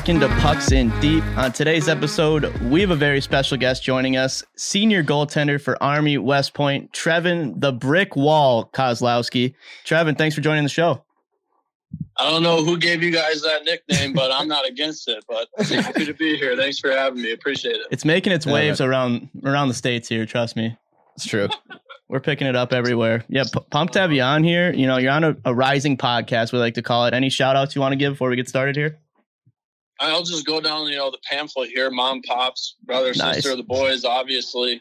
back into Pucks in Deep. On today's episode, we have a very special guest joining us, senior goaltender for Army West Point, Trevin the Brick Wall Kozlowski. Trevin, thanks for joining the show. I don't know who gave you guys that nickname, but I'm not against it. But happy to be here. Thanks for having me. Appreciate it. It's making its waves around around the states here. Trust me. It's true. We're picking it up everywhere. Yeah, p- pumped to have you on here. You know, you're on a, a rising podcast, we like to call it. Any shout outs you want to give before we get started here? I'll just go down, you know, the pamphlet here. Mom, pops, brother, Nice. sister, the boys, obviously.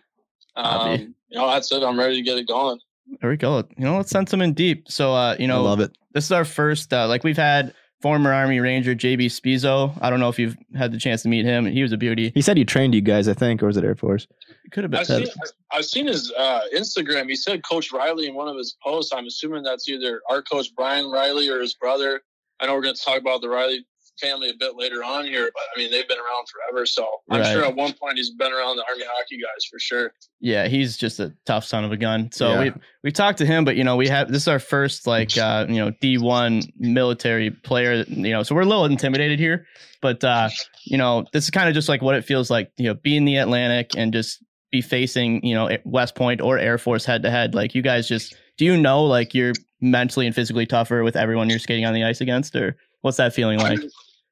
Um, you know, that's it. I'm ready to get it going. There we go. You know, let's send some in deep. So, uh, you I know, love it. this is our first. Uh, like we've had former Army Ranger JB Spizo. I don't know if you've had the chance to meet him. He was a beauty. He said he trained you guys, I think, or was it Air Force? It could have been. I've seen, I've seen his uh, Instagram. He said Coach Riley in one of his posts. I'm assuming that's either our coach Brian Riley or his brother. I know we're going to talk about the Riley family a bit later on here, but I mean they've been around forever. So I'm Right. sure at one point he's been around the Army hockey guys for sure. Yeah, he's just a tough son of a gun. So Yeah. we we talked to him, but you know, we have this is our first like uh, you know D one military player. You know, so we're a little intimidated here, but uh, you know, this is kind of just like what it feels like. You know, be in the Atlantic and just be facing you know West Point or Air Force head to head. Like you guys just do you know like you're mentally and physically tougher with everyone you're skating on the ice against, or what's that feeling like?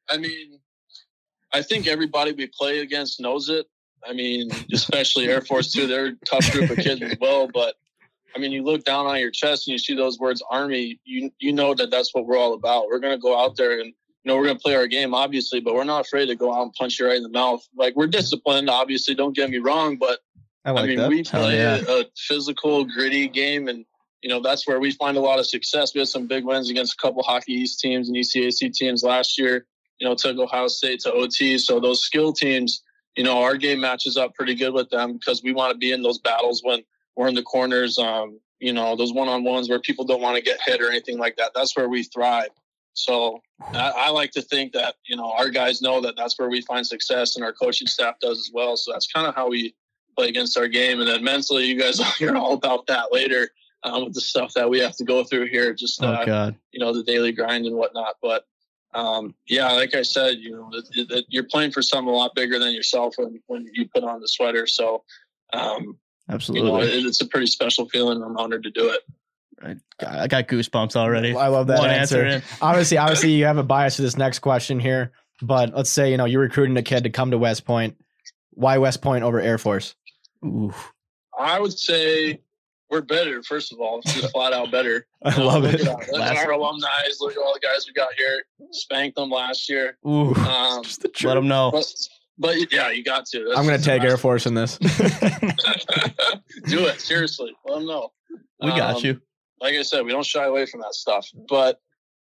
I mean, I think everybody we play against knows it. I mean, especially Air Force too. They're a tough group of kids as well. But I mean, you look down on your chest and you see those words "Army." You you know that that's what we're all about. We're gonna go out there and you know we're gonna play our game, obviously, but we're not afraid to go out and punch you right in the mouth. Like we're disciplined, obviously. Don't get me wrong, but I like I mean, that. we play yeah. a, a physical, gritty game, and you know that's where we find a lot of success. We had some big wins against a couple Hockey East teams and ECAC teams last year. You know, took Ohio State to OT. So those skill teams, you know, our game matches up pretty good with them because we want to be in those battles when we're in the corners. Um, you know, those one on ones where people don't want to get hit or anything like that. That's where we thrive. So I, I like to think that you know our guys know that that's where we find success, and our coaching staff does as well. So that's kind of how we play against our game. And then mentally, you guys will hear all about that later um, with the stuff that we have to go through here, just Oh uh, God, you know the daily grind and whatnot. But um, yeah, like I said, you know, it, it, it- you're playing for something a lot bigger than yourself when when you put on the sweater. So um, you absolutely. know, it, it's a pretty special feeling. I'm honored to do it. I got goosebumps already. I love that One answer. answer obviously, obviously, you have a bias to this next question here, but let's say you know you're recruiting a kid to come to West Point. Why West Point over Air Force? Ooh. I would say we're better. First of all, just flat out better. I You love it. At, our- look at our alumni. Look at all the guys we got here. Spanked them last year. Ooh. Um, Just the Let them know. but, but yeah, you got to. That's I'm gonna just take Air Force in this. Do it seriously. Let them know. We got Um, you. Like I said, we don't shy away from that stuff. But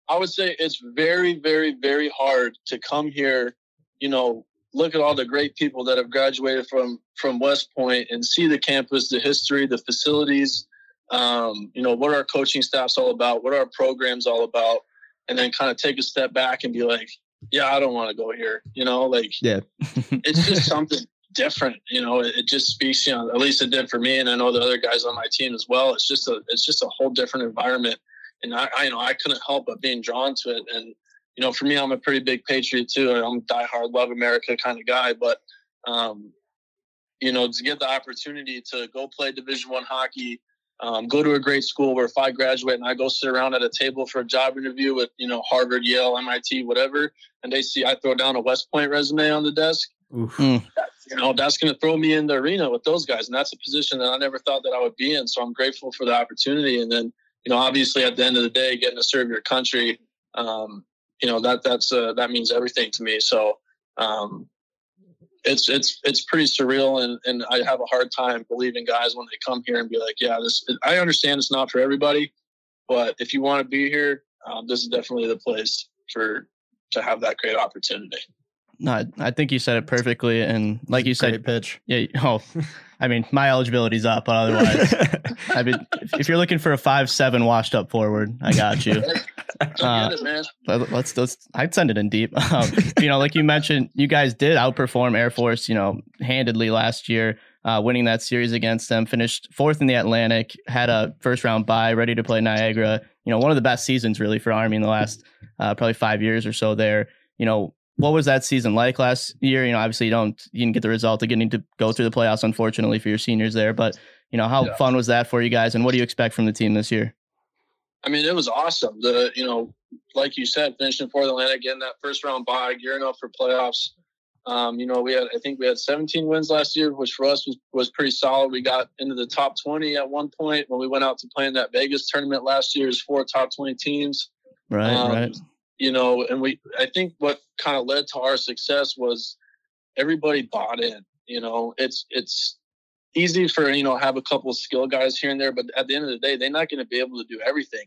I would say it's very, very, very hard to come here. You know, look at all the great people that have graduated from from West Point and see the campus, the history, the facilities. Um, you know what our coaching staff's all about, what our programs all about, and then kind of take a step back and be like, yeah, I don't want to go here. You know, like Yeah. it's just something different. You know, it, it just speaks. You know, at least it did for me, and I know the other guys on my team as well. It's just a it's just a whole different environment, and I, I you know I couldn't help but being drawn to it. And you know, for me, I'm a pretty big patriot too. and I'm a diehard love America kind of guy, but um, you know, to get the opportunity to go play Division One hockey. Um, go to a great school where if I graduate and I go sit around at a table for a job interview with, you know, Harvard, Yale, MIT, whatever, and they see I throw down a West Point resume on the desk, Oof. you know, that's going to throw me in the arena with those guys. And that's a position that I never thought that I would be in. So I'm grateful for the opportunity. And then, you know, obviously at the end of the day, getting to serve your country, um, you know, that, that's, uh, that means everything to me. So, um, it's, it's, it's pretty surreal. And, and I have a hard time believing guys when they come here and be like, yeah, this, I understand it's not for everybody, but if you want to be here, um, this is definitely the place for, to have that great opportunity. No, I- I think you said it perfectly. And like you said, Great pitch. yeah. Oh, I mean, my eligibility's up, but otherwise, I mean, if, if you're looking for a five seven washed up forward, I got you. Don't Uh, it, man. Let- let's let's I'd send it in deep. Um, you know, like you mentioned, you guys did outperform Air Force, you know, handedly last year, uh, winning that series against them. Finished fourth in the Atlantic, had a first round bye, ready to play Niagara. You know, one of the best seasons really for Army in the last uh, probably five years or so. There, you know, what was that season like last year? You know, obviously you don't you didn't get the result of getting to go through the playoffs, unfortunately for your seniors there. But you know, how Yeah. fun was that for you guys, and what do you expect from the team this year? I mean, it was awesome. The you know, like you said, finishing fourth Atlantic, getting that first round bye, gearing up for playoffs. Um, you know, we had I think we had 17 wins last year, which for us was was pretty solid. We got into the top 20 at one point when we went out to play in that Vegas tournament last year. Is four top 20 teams. Right, Um, right. You know, and we I think what kind of led to our success was everybody bought in. You know, it's it's easy for you know have a couple of skill guys here and there, but at the end of the day, they're not going to be able to do everything.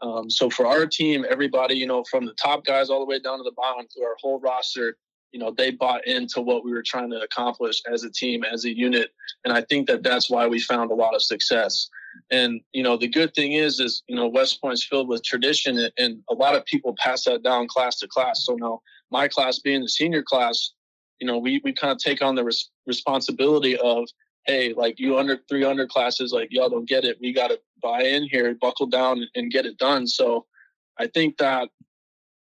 Um, so for our team, everybody you know from the top guys all the way down to the bottom through our whole roster, you know they bought into what we were trying to accomplish as a team, as a unit, and I think that that's why we found a lot of success. And you know the good thing is, is you know West Point's filled with tradition, and- a lot of people pass that down class to class. So now my class being the senior class, you know we we kind of take on the res- responsibility of hey, like you under three under classes, like y'all don't get it. We got to buy in here, buckle down, and get it done. So I think that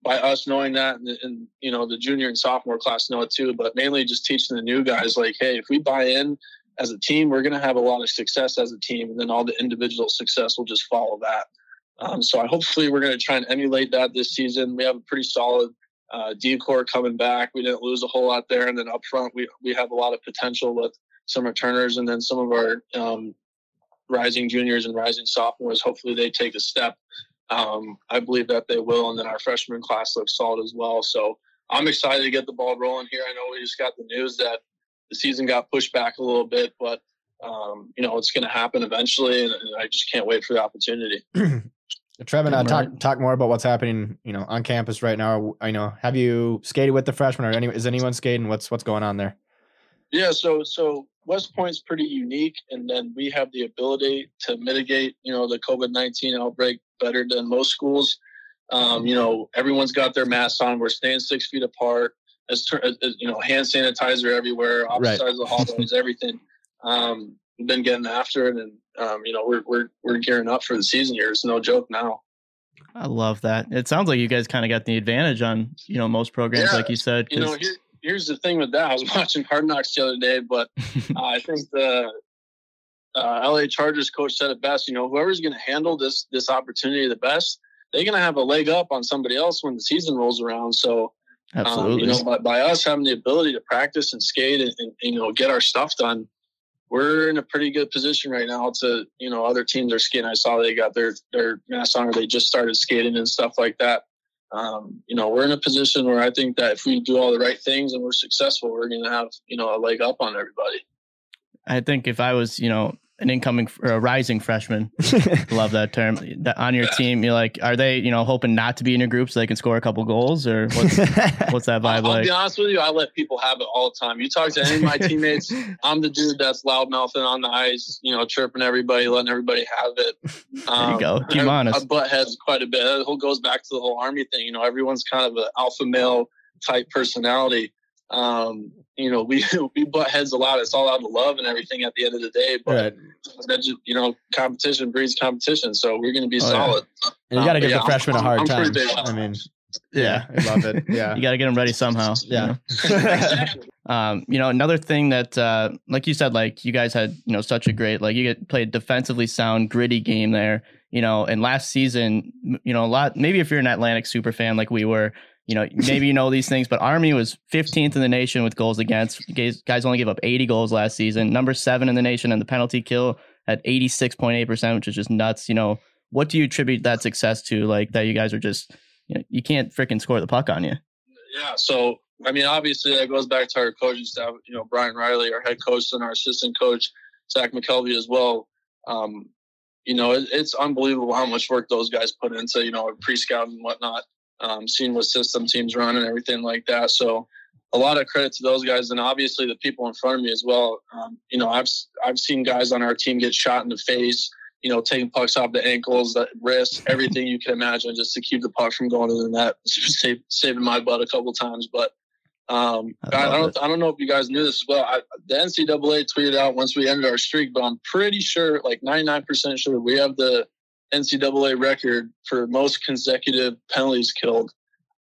by us knowing that, and, and you know the junior and sophomore class know it too, but mainly just teaching the new guys like, hey, if we buy in as a team, we're going to have a lot of success as a team, and then all the individual success will just follow that. Um, so I hopefully we're going to try and emulate that this season. We have a pretty solid uh, D core coming back. We didn't lose a whole lot there, and then up front we we have a lot of potential with some returners, and then some of our um, rising juniors and rising sophomores. Hopefully they take a step. Um, I believe that they will, and then our freshman class looks solid as well. So I'm excited to get the ball rolling here. I know we just got the news that the season got pushed back a little bit, but um, you know it's going to happen eventually, and, and I just can't wait for the opportunity. Trevin, uh, talk talk more about what's happening, you know, on campus right now. I know. Have you skated with the freshmen, or any, is anyone skating? What's what's going on there? Yeah, so so West Point's pretty unique, and then we have the ability to mitigate, you know, the COVID nineteen outbreak better than most schools. Um, you know, everyone's got their masks on. We're staying six feet apart. As, ter- as as, you know, hand sanitizer everywhere, opposite Right. sides of the hallways, everything. Um, we've been getting after it, and um, you know, we're we're we're gearing up for the season here. It's no joke now. I love that. It sounds like you guys kind of got the advantage on you know most programs, Yeah, like you said. You know, 'cause- here, here's the thing with that. I was watching Hard Knocks the other day, but uh, I think the uh, LA Chargers coach said it best. You know, whoever's going to handle this this opportunity the best, they're going to have a leg up on somebody else when the season rolls around. So, um, you know, by, by us having the ability to practice and skate and, and you know get our stuff done, we're in a pretty good position right now. To you know, other teams are skating. I saw they got their their masks on, or they just started skating and stuff like that. Um, you know, we're in a position where I think that if we do all the right things and we're successful, we're going to have you know a leg up on everybody. I think if I was you know an incoming or a rising freshman, love that term, that on your team, you're like, are they you know hoping not to be in your group so they can score a couple goals, or what's what's that vibe I'll like? be honest with you, I let people have it all the time. You talk to any of my teammates, I'm the dude that's loud mouthing on the ice, you know, chirping everybody, letting everybody have it. There you go. Keep I, honest. I butt heads quite a bit. It whole goes back to the whole army thing. You know, everyone's kind of an alpha male type personality. Um, you know, we we butt heads a lot. It's all out of love and everything at the end of the day. But right. that just, you know, competition breeds competition. So we're going to be Oh, yeah. solid. And you got to Um, give yeah, the freshmen a I'm- hard I'm time. pretty big on I mean, Yeah. I love it. Yeah. You got to get them ready somehow. you Yeah. know? Um, you know, another thing that, uh, like you said, like you guys had, you know, such a great, like you get played defensively sound, gritty game there, you know, and last season, you know, a lot, maybe if you're an Atlantic super fan like we were, you know, maybe you know these things, but Army was 15th in the nation with goals against. Guys, only gave up 80 goals last season, number seven in the nation, and the penalty kill at 86.8%, which is just nuts. You know, what do you attribute that success to? Like that you guys are just, you know, you can't freaking score the puck on you. Yeah. So, I mean, obviously, that goes back to our coaching staff. You know, Brian Riley, our head coach, and our assistant coach, Zach McKelvey, as well. Um, you know, it, it's unbelievable how much work those guys put into, you know, pre scout and whatnot, um, seeing what system teams run and everything like that. So, a lot of credit to those guys, and obviously the people in front of me as well. Um, you know, I've I've seen guys on our team get shot in the face. You know, taking pucks off the ankles, the wrists, everything you can imagine, just to keep the puck from going to the net. Save, saving my butt a couple times, but um, I I, don't I don't know if you guys knew this as well. I, the NCAA tweeted out once we ended our streak, but I'm pretty sure, like 99% sure, we have the NCAA record for most consecutive penalties killed.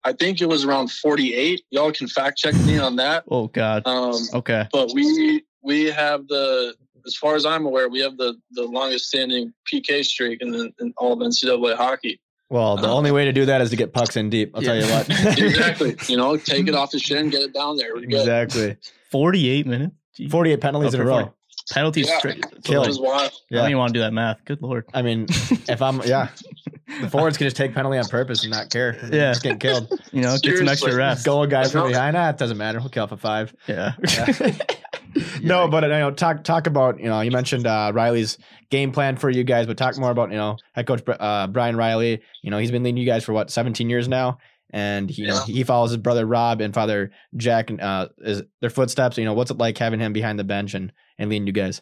I think it was around 48. Y'all can fact check me on that. Oh God. Um, Okay. but we we have the as far as I'm aware, we have the the longest standing PK streak in, the, in all of NCAA hockey. Well, the Uh, only way to do that is to get pucks in deep. I'll tell you what. exactly. You know, take it off the shin, get it down there. Exactly. 48 minutes. Jeez. 48 penalties Oh, in a for row. 40. Penalties Yeah. straight. Kill. Which is why I don't Yeah. even want to do that math. Good lord. I mean, if I'm, yeah, the forwards can just take penalty on purpose and not care. Yeah. Just get killed. You know, get some extra Seriously. rest. Goal guy I from behind. Ah, it doesn't matter. We'll kill off a five. Yeah. no, but you know, talk talk about you know, you mentioned uh, Riley's game plan for you guys, but talk more about you know, head coach uh, Brian Riley. You know, he's been leading you guys for what 17 years now, and he, you know, Yeah. he follows his brother Rob and father Jack and uh, is their footsteps. You know, what's it like having him behind the bench and and leading you guys?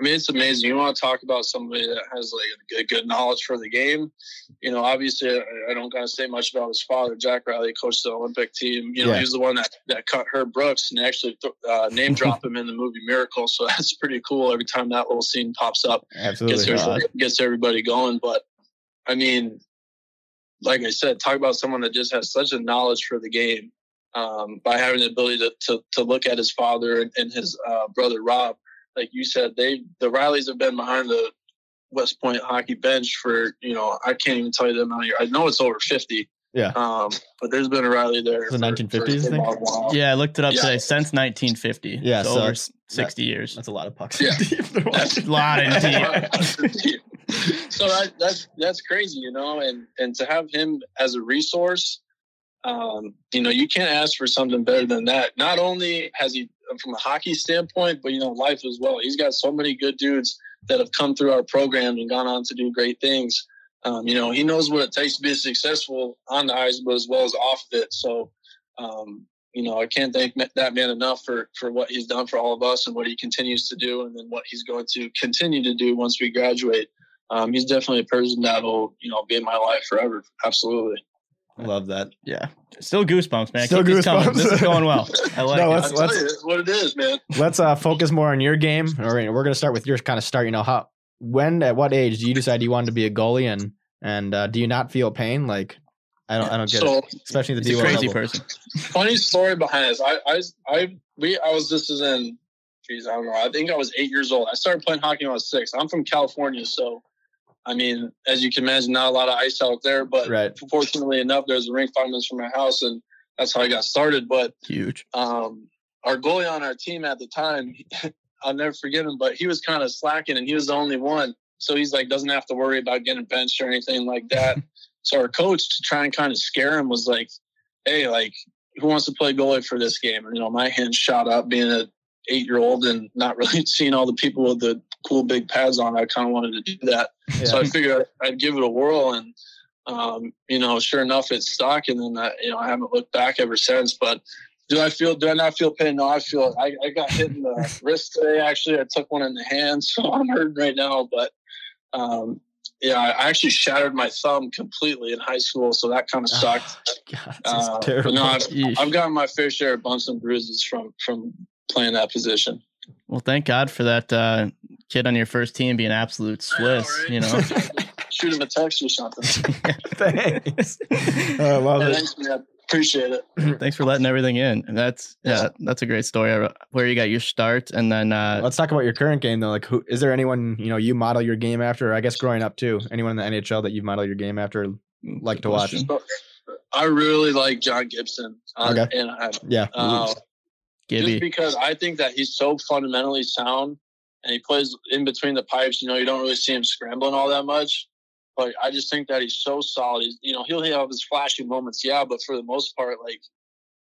I mean, it's amazing. You want to talk about somebody that has like a good knowledge for the game. You know, obviously, I, I don't gotta say much about his father, Jack Riley, coached the Olympic team. You know, Yeah. he was the one that, that cut Herb Brooks and actually th- uh, name drop him in the movie Miracle. So that's pretty cool. Every time that little scene pops up, gets Absolutely. everybody, gets everybody going. But I mean, like I said, talk about someone that just has such a knowledge for the game um, by having the ability to, to, to look at his father and, and his uh, brother Rob. Like you said, they the Rileys have been behind the West Point hockey bench for you know I can't even tell you the amount of years. I know it's over fifty. Yeah. Um, but there's been a Riley there. The 1950s, for I a think? long while. Yeah, I looked it up Yeah. today. Since 1950. Yeah, So, so over s- 60 years. That's a lot of pucks. Yeah. A lot in deep. so that, that's that's crazy, you know, and and to have him as a resource, um, you know, you can't ask for something better than that. Not only has he, from a hockey standpoint, but you know, life as well. He's got so many good dudes that have come through our program and gone on to do great things. Um, you know, he knows what it takes to be successful on the ice, but as well as off of it. So, um, you know, I can't thank that man enough for for what he's done for all of us and what he continues to do, and then what he's going to continue to do once we graduate. Um, he's definitely a person that'll, you know, be in my life forever. Absolutely. Love that. Yeah. Still goosebumps, man. Still Keep this goosebumps. This is going well. I like No, it. let's- I tell you, what it is, man. Let's uh, focus more on your game. All right, we're gonna start with your kind of start. You know, how when at what age do you decide you wanted to be a goalie, and and uh, do you not feel pain? Like, I don't, I don't get so, it. Especially the He's D a crazy level. person. funny story behind this. I, I, I, we, I was. This is in. Geez, I don't know. I think I was eight years old. I started playing hockey when I was six. I'm from California, so I mean, as you can imagine, not a lot of ice out there. But Right. fortunately enough, there's a rink five minutes from my house, and that's how I got started. But Huge. um, our goalie on our team at the time, I'll never forget him, but he was kind of slacking and he was the only one. So he's like, doesn't have to worry about getting benched or anything like that. so our coach, to try and kind of scare him, was like, hey, like, who wants to play goalie for this game? And, you know, my hand shot up being a eight year old and not really seeing all the people with the cool big pads on. I kind of wanted to do that. So I figured I'd give it a whirl, and um, you know, sure enough, it stuck. And then I, you know, I haven't looked back ever since. But do I feel? Do I not feel pain? No, I feel. I, I got hit in the wrist today. Actually, I took one in the hand, so I'm hurting right now. But um, yeah, I actually shattered my thumb completely in high school, so that kind of sucked. God, Uh, terrible. no, I've. I've gotten my fair share of bumps and bruises from from playing that position. Well, thank God for that uh, kid on your first team being absolute Swiss. right? You know. Shoot him a text or something. Thanks. I love Yeah, it. thanks, man. Appreciate it. Thanks for letting everything in. And that's yeah, Yeah. that's a great story. uh, Where you got your start, and then uh, Let's talk about your current game though. Like, who is there anyone you know you model your game after? I guess growing up too. Anyone in the NHL that you've modeled your game after? like to watch. I really like John Gibson. Uh, Okay. And I, Yeah. uh, just because I think that he's so fundamentally sound and he plays in between the pipes, you know, you don't really see him scrambling all that much. But I just think that he's so solid. He's, you know, he'll have his flashy moments, yeah, but for the most part, like,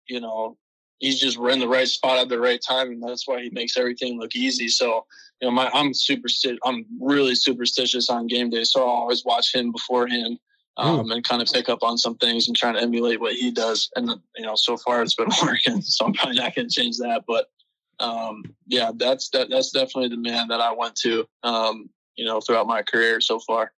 you know, he's just in the right spot at the right time, and that's why he makes everything look easy. So, you know, my I'm superstitious. I'm really superstitious on game day, so I'll always watch him beforehand um, and kind of pick up on some things and trying to emulate what he does. And you know, so far it's been working, so I'm probably not going to change that. But um, yeah, that's that, that's definitely the man that I went to. Um, you know, throughout my career so far.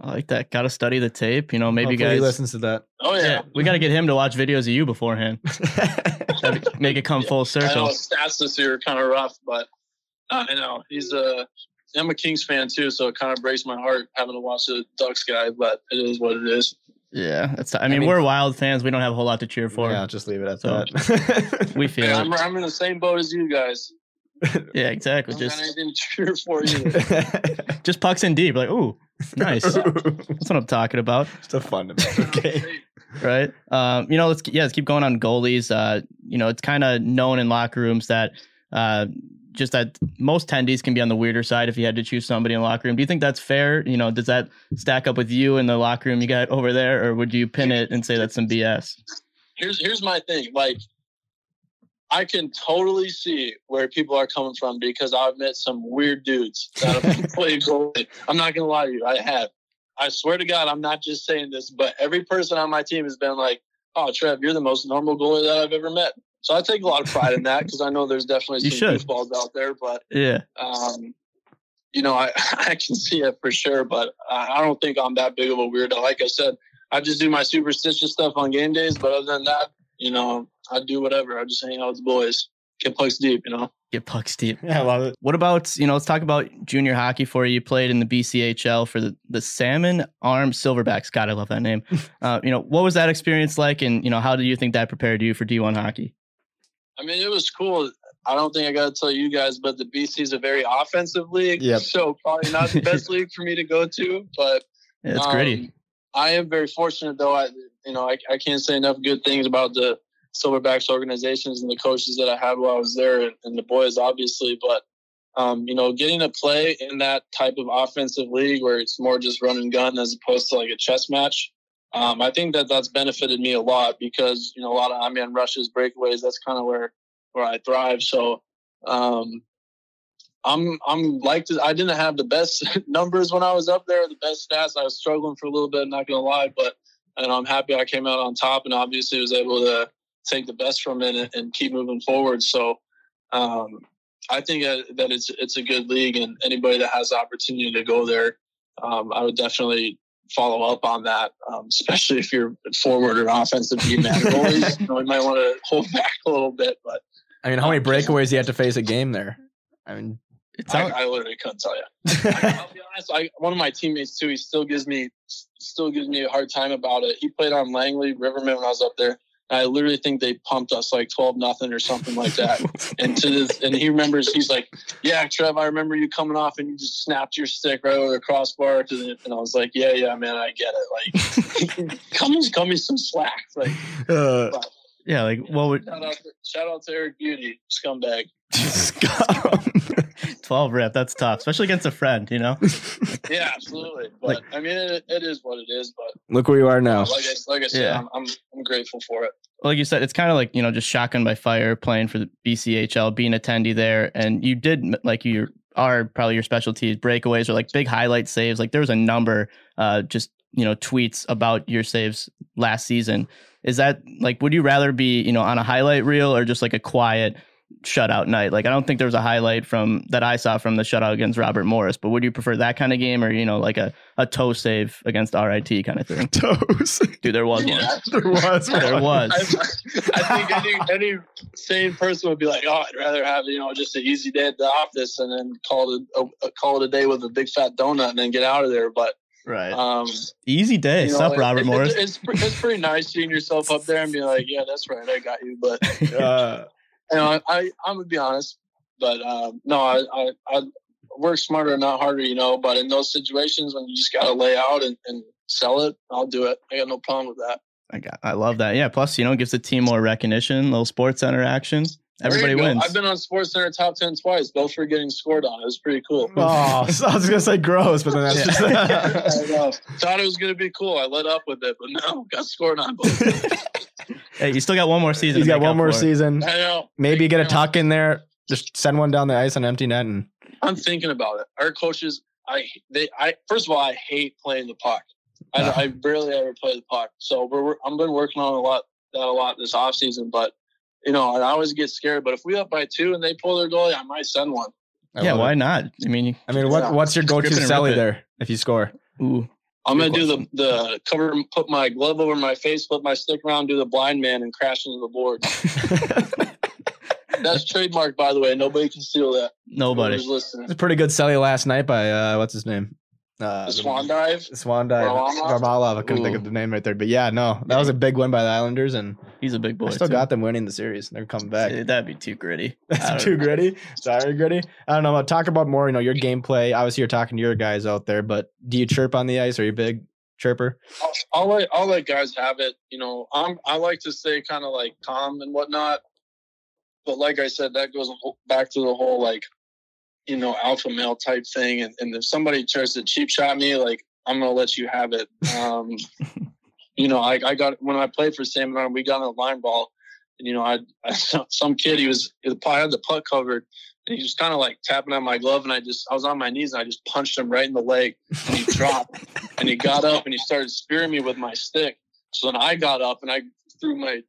I like that. Got to study the tape. You know, maybe Hopefully guys. he listens to that. Oh yeah, yeah, we got to get him to watch videos of you beforehand. Make it come Yeah. full I know circle. his stats this year are kind of rough, but I know he's a. I'm a Kings fan too, so it kind of breaks my heart having to watch the Ducks guy. But it is what it is. Yeah, that's. I mean, mean- we're Wild fans. We don't have a whole lot to cheer for. yeah, I'll just leave it at So, that. We feel. Yeah, it. I'm, I'm in the same boat as you guys. Yeah, exactly. don't got Just anything to cheer for either. just pucks in deep. Like, ooh, nice. That's what I'm talking about, Just a fundamental game. right? Um, you know, let's yeah, let's keep going on goalies. Uh, you know, it's kind of known in locker rooms that uh, just that most tendies can be on the weirder side if you had to choose somebody in the locker room. Do you think that's fair? You know, does that stack up with you in the locker room you got over there, or would you pin it and say that's some BS? here's here's my thing. Like, I can totally see where people are coming from because I've met some weird dudes that have played goalie. I'm not gonna lie to you, I have. I swear to God, I'm not just saying this, but every person on my team has been like, "Oh, Trev, you're the most normal goalie that I've ever met." So I take a lot of pride in that because I know there's definitely some should. goofballs out there, but Yeah, um, you know, I, I can see it for sure, but I, I don't think I'm that big of a weirdo. Like I said, I just do my superstitious stuff on game days, but other than that, you know, I do whatever. I just hang out with the boys, get pucks deep, you know. get pucks deep. Yeah, I love it. What about you know? Let's talk about junior hockey for you. You played in the BCHL for the the Salmon Arm Silverbacks. God, I love that name. Uh, you know, what was that experience like, and you know, how do you think that prepared you for D1 hockey? I mean, it was cool. I don't think I got to tell you guys, but the BC is a very offensive league, Yep. so probably not the best league for me to go to, but Yeah, it's Um, gritty. I am very fortunate, though. I, you know, I, I can't say enough good things about the Silverbacks organizations and the coaches that I had while I was there, and, and the boys, obviously. But um, you know, getting to play in that type of offensive league where it's more just run and gun as opposed to like a chess match, um, I think that that's benefited me a lot because you know a lot of I mean rushes, breakaways. That's kind of where where I thrive. So. Um, I'm I'm like I didn't have the best numbers when I was up there, the best stats. I was struggling for a little bit, not gonna lie, but and I'm happy I came out on top and obviously was able to take the best from it and, and keep moving forward. So um, I think that, that it's it's a good league and anybody that has the opportunity to go there, um, I would definitely follow up on that, um, especially if you're forward or offensive D man. Goalies, you know, you might want to hold back a little bit, but I mean, how many breakaways do you have to face a game there? I mean, It I, I literally couldn't tell you. I, I'll be honest. I, one of my teammates too. He still gives me still gives me a hard time about it. He played on Langley Rivermen when I was up there. I literally think they pumped us like twelve nothing or something like that. and to this, and he remembers. He's like, "Yeah, Trev, I remember you coming off and you just snapped your stick right over the crossbar." To the, and I was like, "Yeah, yeah, man, I get it. Like, cut me, cut me some slack. Like, uh, yeah, like what would shout out, to, shout out to Eric Beauty, scumbag. scum. 12 rep? That's tough, especially against a friend. You know, Yeah, absolutely. But I mean, it, it is what it is. But Look where you are now. like I, like I said, Yeah. I'm, I'm I'm grateful for it. like you said, it's kind of like you know just shotgun by fire, playing for the BCHL, being attendee there, and you did like you are probably your specialties breakaways or like big highlight saves. Like there was a number, uh, just you know tweets about your saves last season. Is that like would you rather be you know on a highlight reel or just like a quiet shutout night? Like I don't think there was a highlight from that I saw from the shutout against Robert Morris, but would you prefer that kind of game or you know like a a toe save against RIT kind of thing? Toes. Dude, there was one. Yeah. there was. There was. I, I think any any sane person would be like, oh, I'd rather have you know just an easy day at the office and then call it a, call it a day with a big fat donut and then get out of there. But Right. um, Easy day. you know, Sup, it- Robert it- Morris. It's, it's, it's pretty nice seeing yourself up there and being like, yeah, that's right, I got you. But Uh, you know, I, I I'm gonna be honest, but um, no, I, I I work smarter, not harder, you know. But in those situations when you just gotta lay out and, and sell it, I'll do it. I got no problem with that. I got. I love that. Yeah. Plus, you know, it gives the team more recognition. Little sports center action. There you Everybody wins. I've been on Sports Center top ten twice, both for getting scored on. It was pretty cool. oh, I was gonna say gross, but then that's just. I. Thought it was gonna be cool. I let up with it, but no, got scored on. Both. hey, you still got one more season. You got one more for it. season. I know. Maybe get a You tuck in there. Just send one down the ice on empty net and I'm thinking about it. Our coaches, I they I first of all, I hate playing the puck. I. I barely ever play the puck. So we're, we're I'm been working on a lot that a lot this off season, but you know, I always get scared. But if we up by two and they pull their goalie, I might send one. I Yeah. Why it. not? I mean, I mean, what what's your go-to Script and celly rip it. there if you score? ooh, I'm gonna do the the cover, put my glove over my face, flip my stick around, do the blind man, and crash into the board. That's trademarked, by the way. Nobody can steal that. nobody. Whoever's listening. It's a pretty good celly last night by uh, what's his name? Uh, Swan Dive. Swan dive. Varlamov? Varlamov. I couldn't think of the name right there, but yeah, no, that was a big win by the Islanders, and He's a big boy. I still too. got them winning the series. They're coming back. That'd be too gritty. That's don't- too gritty. Sorry, gritty. I don't know. I'll Talk about more. You know your gameplay. Obviously, you're talking to your guys out there, but do you chirp on the ice? Are you a big chirper? I'll, I'll let I'll let guys have it. You know, I'm I like to stay kind of like calm and whatnot. But like I said, that goes back to the whole like, you know, alpha male type thing. And, and if somebody tries to cheap shot me, like I'm gonna let you have it. Um, you know, I, I got when I played for Salmon Arm, we got on a line ball, and you know, I, I some kid he was probably had the puck covered. And he was kind of like tapping on my glove, and I just I was on my knees and I just punched him right in the leg, and he dropped, and he got up and he started spearing me with my stick. So then I got up and I threw my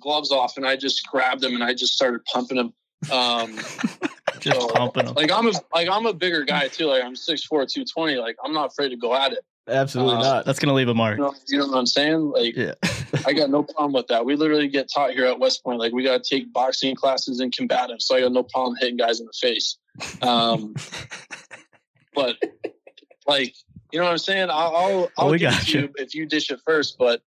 gloves off and I just grabbed him and I just started pumping him. Um, Just So, pumping him. like I'm a like I'm a bigger guy too. Like I'm 6'4", 220. Like I'm not afraid to go at it. Absolutely Uh, not. That's gonna leave a mark. You know, you know what I'm saying? Like Yeah. I got no problem with that. We literally get taught here at West Point. Like we got to take boxing classes and combative. So I got no problem hitting guys in the face. Um, but like you know what I'm saying? I'll I'll, I'll Oh, we give got you. you if you dish it first. But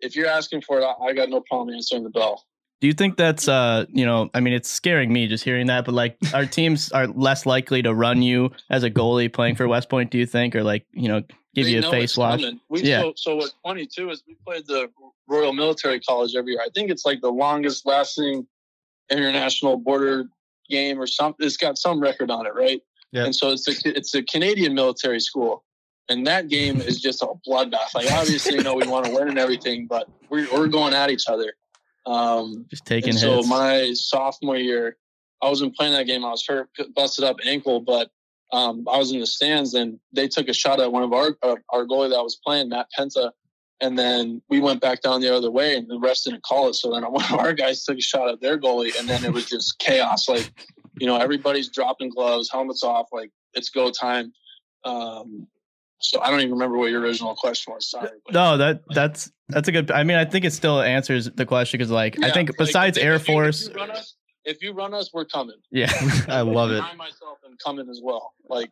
if you're asking for it, I, I got no problem answering the bell. Do you think that's uh you know I mean it's scaring me just hearing that, but like our teams are less likely to run you as a goalie playing for West Point? Do you think, or like you know give They you a face it's wash? coming. We, Yeah. So, so what's funny too is we played the Royal Military College every year. I think it's like the longest lasting international border game or something. It's got some record on it, right? Yeah. And so it's a, it's a Canadian military school. And that game is just a bloodbath. Like obviously, you know, we want to win and everything, but we're, we're going at each other. Um, Just taking and so hits. my sophomore year, I wasn't playing that game. I was hurt, busted up ankle, but um, I was in the stands and they took a shot at one of our uh, our goalie that was playing, Matt Penta, and then we went back down the other way, and the rest didn't call it. So then one of our guys took a shot at their goalie, and then it was just chaos. Like, you know, everybody's dropping gloves, helmets off, like it's go time. Um, so I don't even remember what your original question was. Sorry. but- no, that that's that's a good. I mean, I think it still answers the question because like I think besides if- Air if you- if Force, you us- if you run us, we're coming. yeah, I love it. I myself am coming as well. Like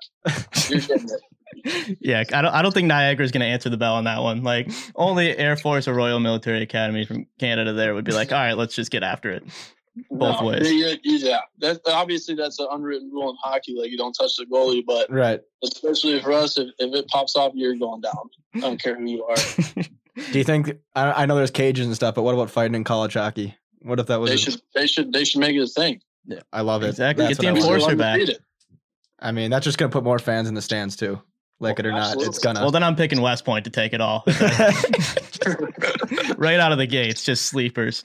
you're yeah. I don't I don't think Niagara's gonna answer the bell on that one. Like only Air Force or Royal Military Academy from Canada there would be like, all right, let's just get after it. Both No, ways. Yeah, yeah. That, obviously, that's an unwritten rule in hockey. Like you don't touch the goalie, but Right. especially for us, if, if it pops off, you're going down. I don't care who you are. Do you think? I, I know there's cages and stuff, but what about fighting in college hockey? What if that was? They a- should, they should, they should make it a thing. Yeah, I love it. Exactly. That's Get the what enforcer back. I mean, that's just gonna put more fans in the stands too. Like it or not, it's gonna. Well, then I'm picking West Point to take it all. right out of the gates, just sleepers.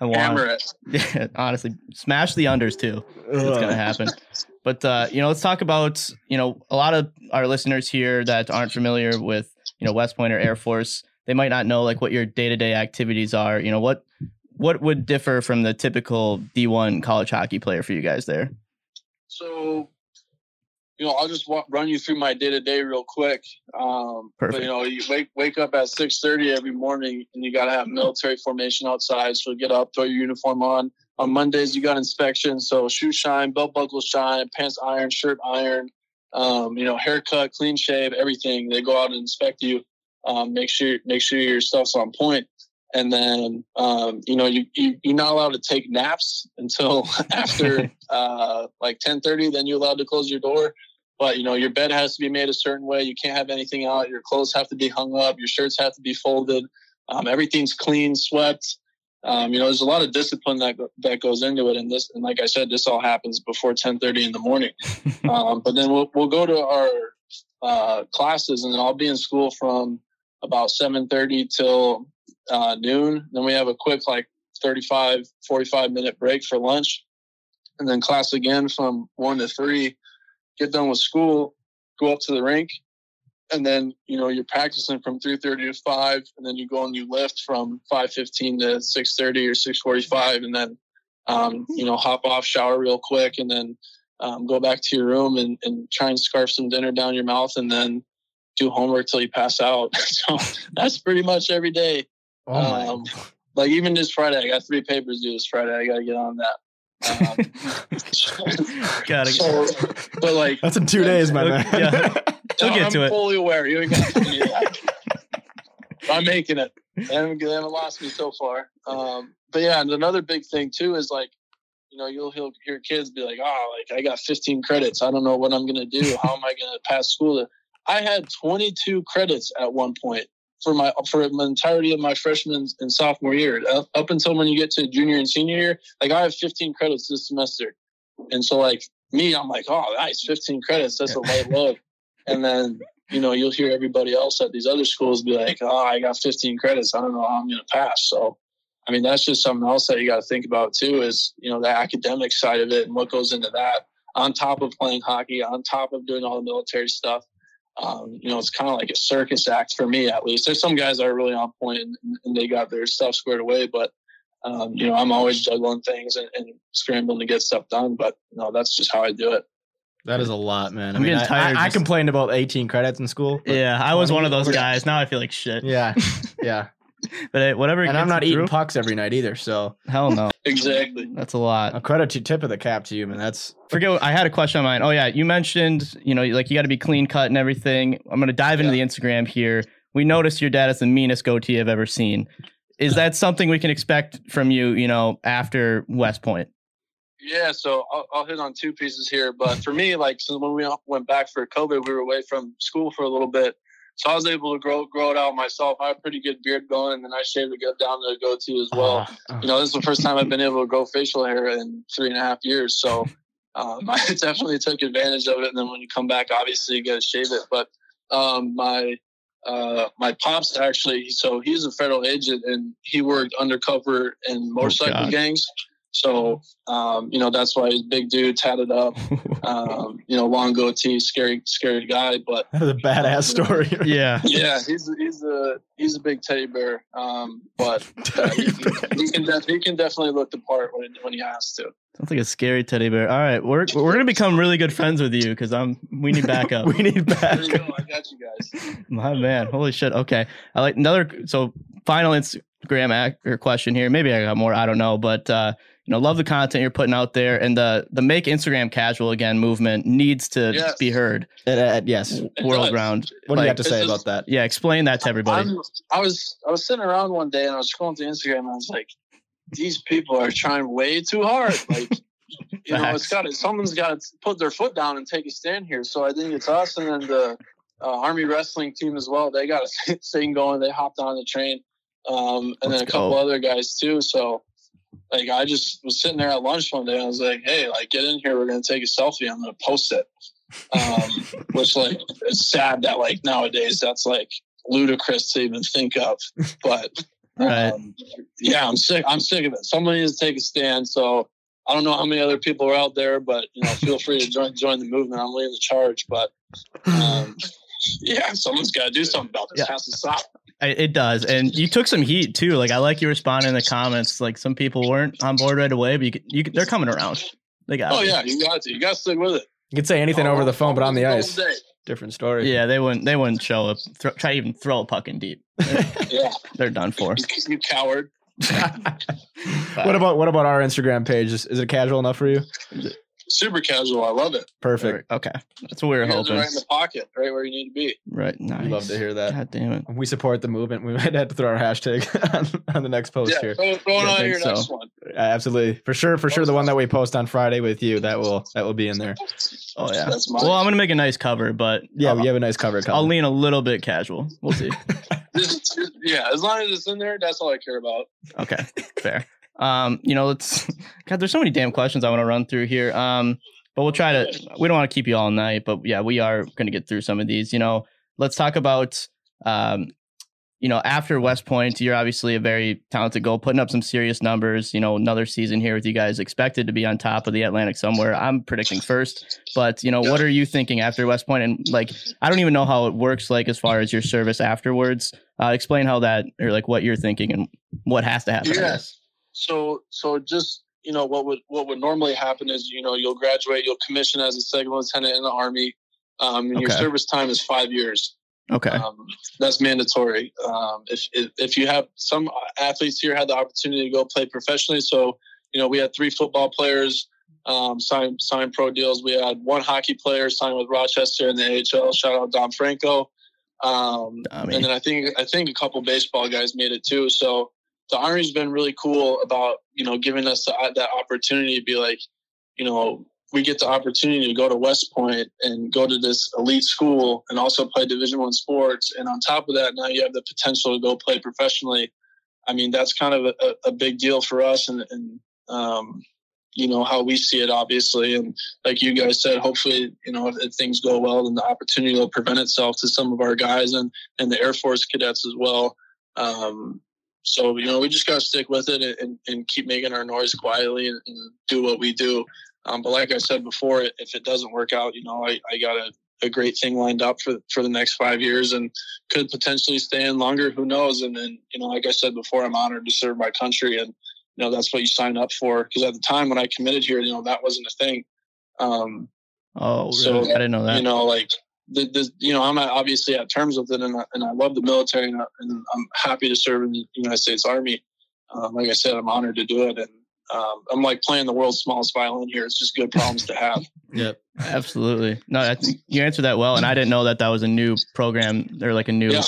I want. Hammer it. Yeah, honestly, smash the unders too. It's gonna happen. But uh, you know, let's talk about you know a lot of our listeners here that aren't familiar with you know West Point or Air Force. They might not know like what your day to day activities are. You know what what would differ from the typical D1 college hockey player for you guys there? So, you know, I'll just run you through my day to day real quick. Um, but Perfect. you know, you wake wake up at six thirty every morning, and you got to have military formation outside. So get up, throw your uniform on. On Mondays, you got inspection, so shoe shine, belt buckle shine, pants iron, shirt iron. Um, you know, haircut, clean shave, everything. They go out and inspect you. Um, make sure make sure your stuff's on point. And then, um, you know, you, you, you're not allowed to take naps until after uh, like 1030, then you're allowed to close your door. But, you know, your bed has to be made a certain way. You can't have anything out. Your clothes have to be hung up. Your shirts have to be folded. Um, everything's clean, swept. Um, you know, there's a lot of discipline that that goes into it, and this, and like I said, this all happens before 10:30 in the morning. um, but then we'll we'll go to our uh, classes, and then I'll be in school from about 7:30 till uh, noon. Then we have a quick like 35, 45 minute break for lunch, and then class again from one to three. Get done with school, go up to the rink, and then you know you're practicing from 3:30 to 5, and then you go and you lift from 5:15 to 6:30 or 6:45, and then um, you know hop off, shower real quick, and then um, go back to your room and, and try and scarf some dinner down your mouth, and then do homework till you pass out. so that's pretty much every day. Oh my. Um, like even this Friday, I got three papers due this Friday. I got to get on that. Um, Gotta get- so, but like, That's in two days, my man. Yeah. We'll no, get I'm to it. fully aware. You ain't got to do that. I'm making it. They haven't, they haven't lost me so far. Um, but yeah, and another big thing too is like, you know, you'll hear, hear kids be like, "Oh, like I got 15 credits. I don't know what I'm gonna do. How am I gonna pass school?" I had 22 credits at one point for my for the entirety of my freshman and sophomore year. Up, up until when you get to junior and senior year, like I have 15 credits this semester, and so like me, I'm like, "Oh, nice, 15 credits. That's a light load." And then you know, you'll hear everybody else at these other schools be like, "Oh, I got 15 credits. I don't know how I'm going to pass." So, I mean, that's just something else that you got to think about too. Is you know the academic side of it and what goes into that, on top of playing hockey, on top of doing all the military stuff. Um, you know, it's kind of like a circus act for me, at least. There's some guys that are really on point and, and they got their stuff squared away, but um, you know, I'm always juggling things and, and scrambling to get stuff done. But you know, that's just how I do it. That is a lot, man. I I'm mean, getting I- tired I, I just- complained about 18 credits in school. yeah, I was one of those guys. Now I feel like shit. Yeah. Yeah. But hey, whatever. and I'm not you eating through, pucks every night either. So Hell no. Exactly. That's a lot. a credit to tip of the cap to you, man. That's forget what, I had a question on mine. Oh yeah, you mentioned, you know, like you got to be clean cut and everything. I'm going to dive into the Instagram here. We noticed your dad is the meanest goatee I've ever seen. Is that something we can expect from you, you know, after West Point? Yeah, so I'll, I'll hit on two pieces here. But for me, like, so when we went back for COVID, we were away from school for a little bit. So I was able to grow grow it out myself. I had a pretty good beard going, and then I shaved it go- down to the goatee as well. Ah, You know, this is the first time I've been able to grow facial hair in three and a half years. So um, I definitely took advantage of it. And then when you come back, obviously you got to shave it. But um, my uh, my pops actually, so he's a federal agent and he worked undercover in motorcycle God. gangs. So um, you know that's why he's big dude, tatted up, um, you know, long goatee, scary, scary guy. But that is a badass story. yeah. yeah, he's he's a he's a big teddy bear. Um, but uh, he, he can def- he can definitely look the part when when he has to. Sounds like a scary teddy bear. All right, we're we're gonna become really good friends with you because I'm we need backup. we need There you go. backup. I got you guys. My man, holy shit. Okay, I like another. So final Instagram act or question here. Maybe I got more. I don't know, but uh, you know, love the content you're putting out there, and the the make Instagram casual again movement needs to Yes. be heard uh, yes. It world does. round. What do you have to say it's about that? Yeah, explain that to everybody. I'm, I was I was sitting around one day and I was scrolling through Instagram and I was like, these people are trying way too hard. Like, you know, it's got to someone's got to put their foot down and take a stand here. So I think it's us and then the uh, Army wrestling team as well. They got a thing going. They hopped on the train, um, and then Let's a couple go. other guys too. So. Like I just was sitting there at lunch one day. I was like, "Hey, like get in here. We're gonna take a selfie. I'm gonna post it." Um, which like it's sad that like nowadays that's like ludicrous to even think of. But Right. um, yeah, I'm sick. I'm sick of it. Somebody needs to take a stand. So I don't know how many other people are out there, but you know, feel free to join join the movement. I'm leading the charge, but um, yeah, someone's got to do something about this. Yeah. It has to stop. It does, and you took some heat too. Like I like you responding in the comments. Like some people weren't on board right away, but you, you they're coming around. They got. Oh it. yeah, you got to. You got to stick with it. You can say anything over the oh, phone, but on the ice, day. different story. Yeah, they wouldn't. They wouldn't show up. Thro- try to even throw a puck in deep. Yeah, They're done for. you, you coward. what about what about our Instagram page? Is, is it casual enough for you? Super casual. I love it. Perfect. Okay, that's what we were You guys are hoping. right in the pocket, right where you need to be. Right. Nice. We love to hear that. God damn it. We support the movement. We might have to throw our hashtag on, on the next post yeah, here. throw, throw it Yeah, I on your so. next one. Absolutely, for sure, for sure. The one that we post on Friday with you that will that will be in there. Oh yeah. That's. Well, I'm gonna make a nice cover, but Yeah, I'll, we have a nice cover. I'll lean a little bit casual. We'll see. Just- just- yeah, as long as it's in there, that's all I care about. Okay, fair. Um, you know, let's. God, there's so many damn questions I want to run through here. Um, but we'll try to. We don't want to keep you all night, but yeah, we are going to get through some of these. You know, let's talk about. Um, you know, after West Point, you're obviously a very talented goal, putting up some serious numbers. You know, another season here with you guys expected to be on top of the Atlantic somewhere. I'm predicting first, but you know, what are you thinking after West Point? And like, I don't even know how it works, like as far as your service afterwards. Uh, explain how that, or like what you're thinking and what has to happen. Guess. So, so just you know what would what would normally happen is you know you'll graduate, you'll commission as a second lieutenant in the army. Um, and your service time is five years. Okay. Um, that's mandatory. Um, if, if if you have some athletes here had the opportunity to go play professionally, so you know, we had three football players um, sign sign pro deals. We had one hockey player signed with Rochester in the AHL. Shout out Dom Franco. Um, and then I think I think a couple baseball guys made it too. So the Army's been really cool about you know giving us the, that opportunity to be like, you know, we get the opportunity to go to West Point and go to this elite school and also play Division One sports. And on top of that, now you have the potential to go play professionally. I mean, that's kind of a, a big deal for us, and, and um, you know how we see it obviously and like you guys said hopefully you know if, if, things go well then the opportunity will present itself to some of our guys and and the air force cadets as well um, so you know we just got to stick with it and, and keep making our noise quietly and, and do what we do. Um, but like i said before if it doesn't work out you know i, I got a, a great thing lined up for for the next five years and could potentially stay in longer who knows? And then you know like i said before i'm honored to serve my country and you know that's what you sign up for. Because at the time when i committed here you know that wasn't a thing. Um oh really? so i didn't know that. you know like the, the you know i'm obviously at terms with it and I, and I love the military and, I, and i'm happy to serve in the united states army. Um, like i said i'm honored to do it and um, i'm like playing the world's smallest violin here. It's just good problems to have. Yep absolutely. No i think you answered that well and i didn't know that that was a new program or like a new yeah.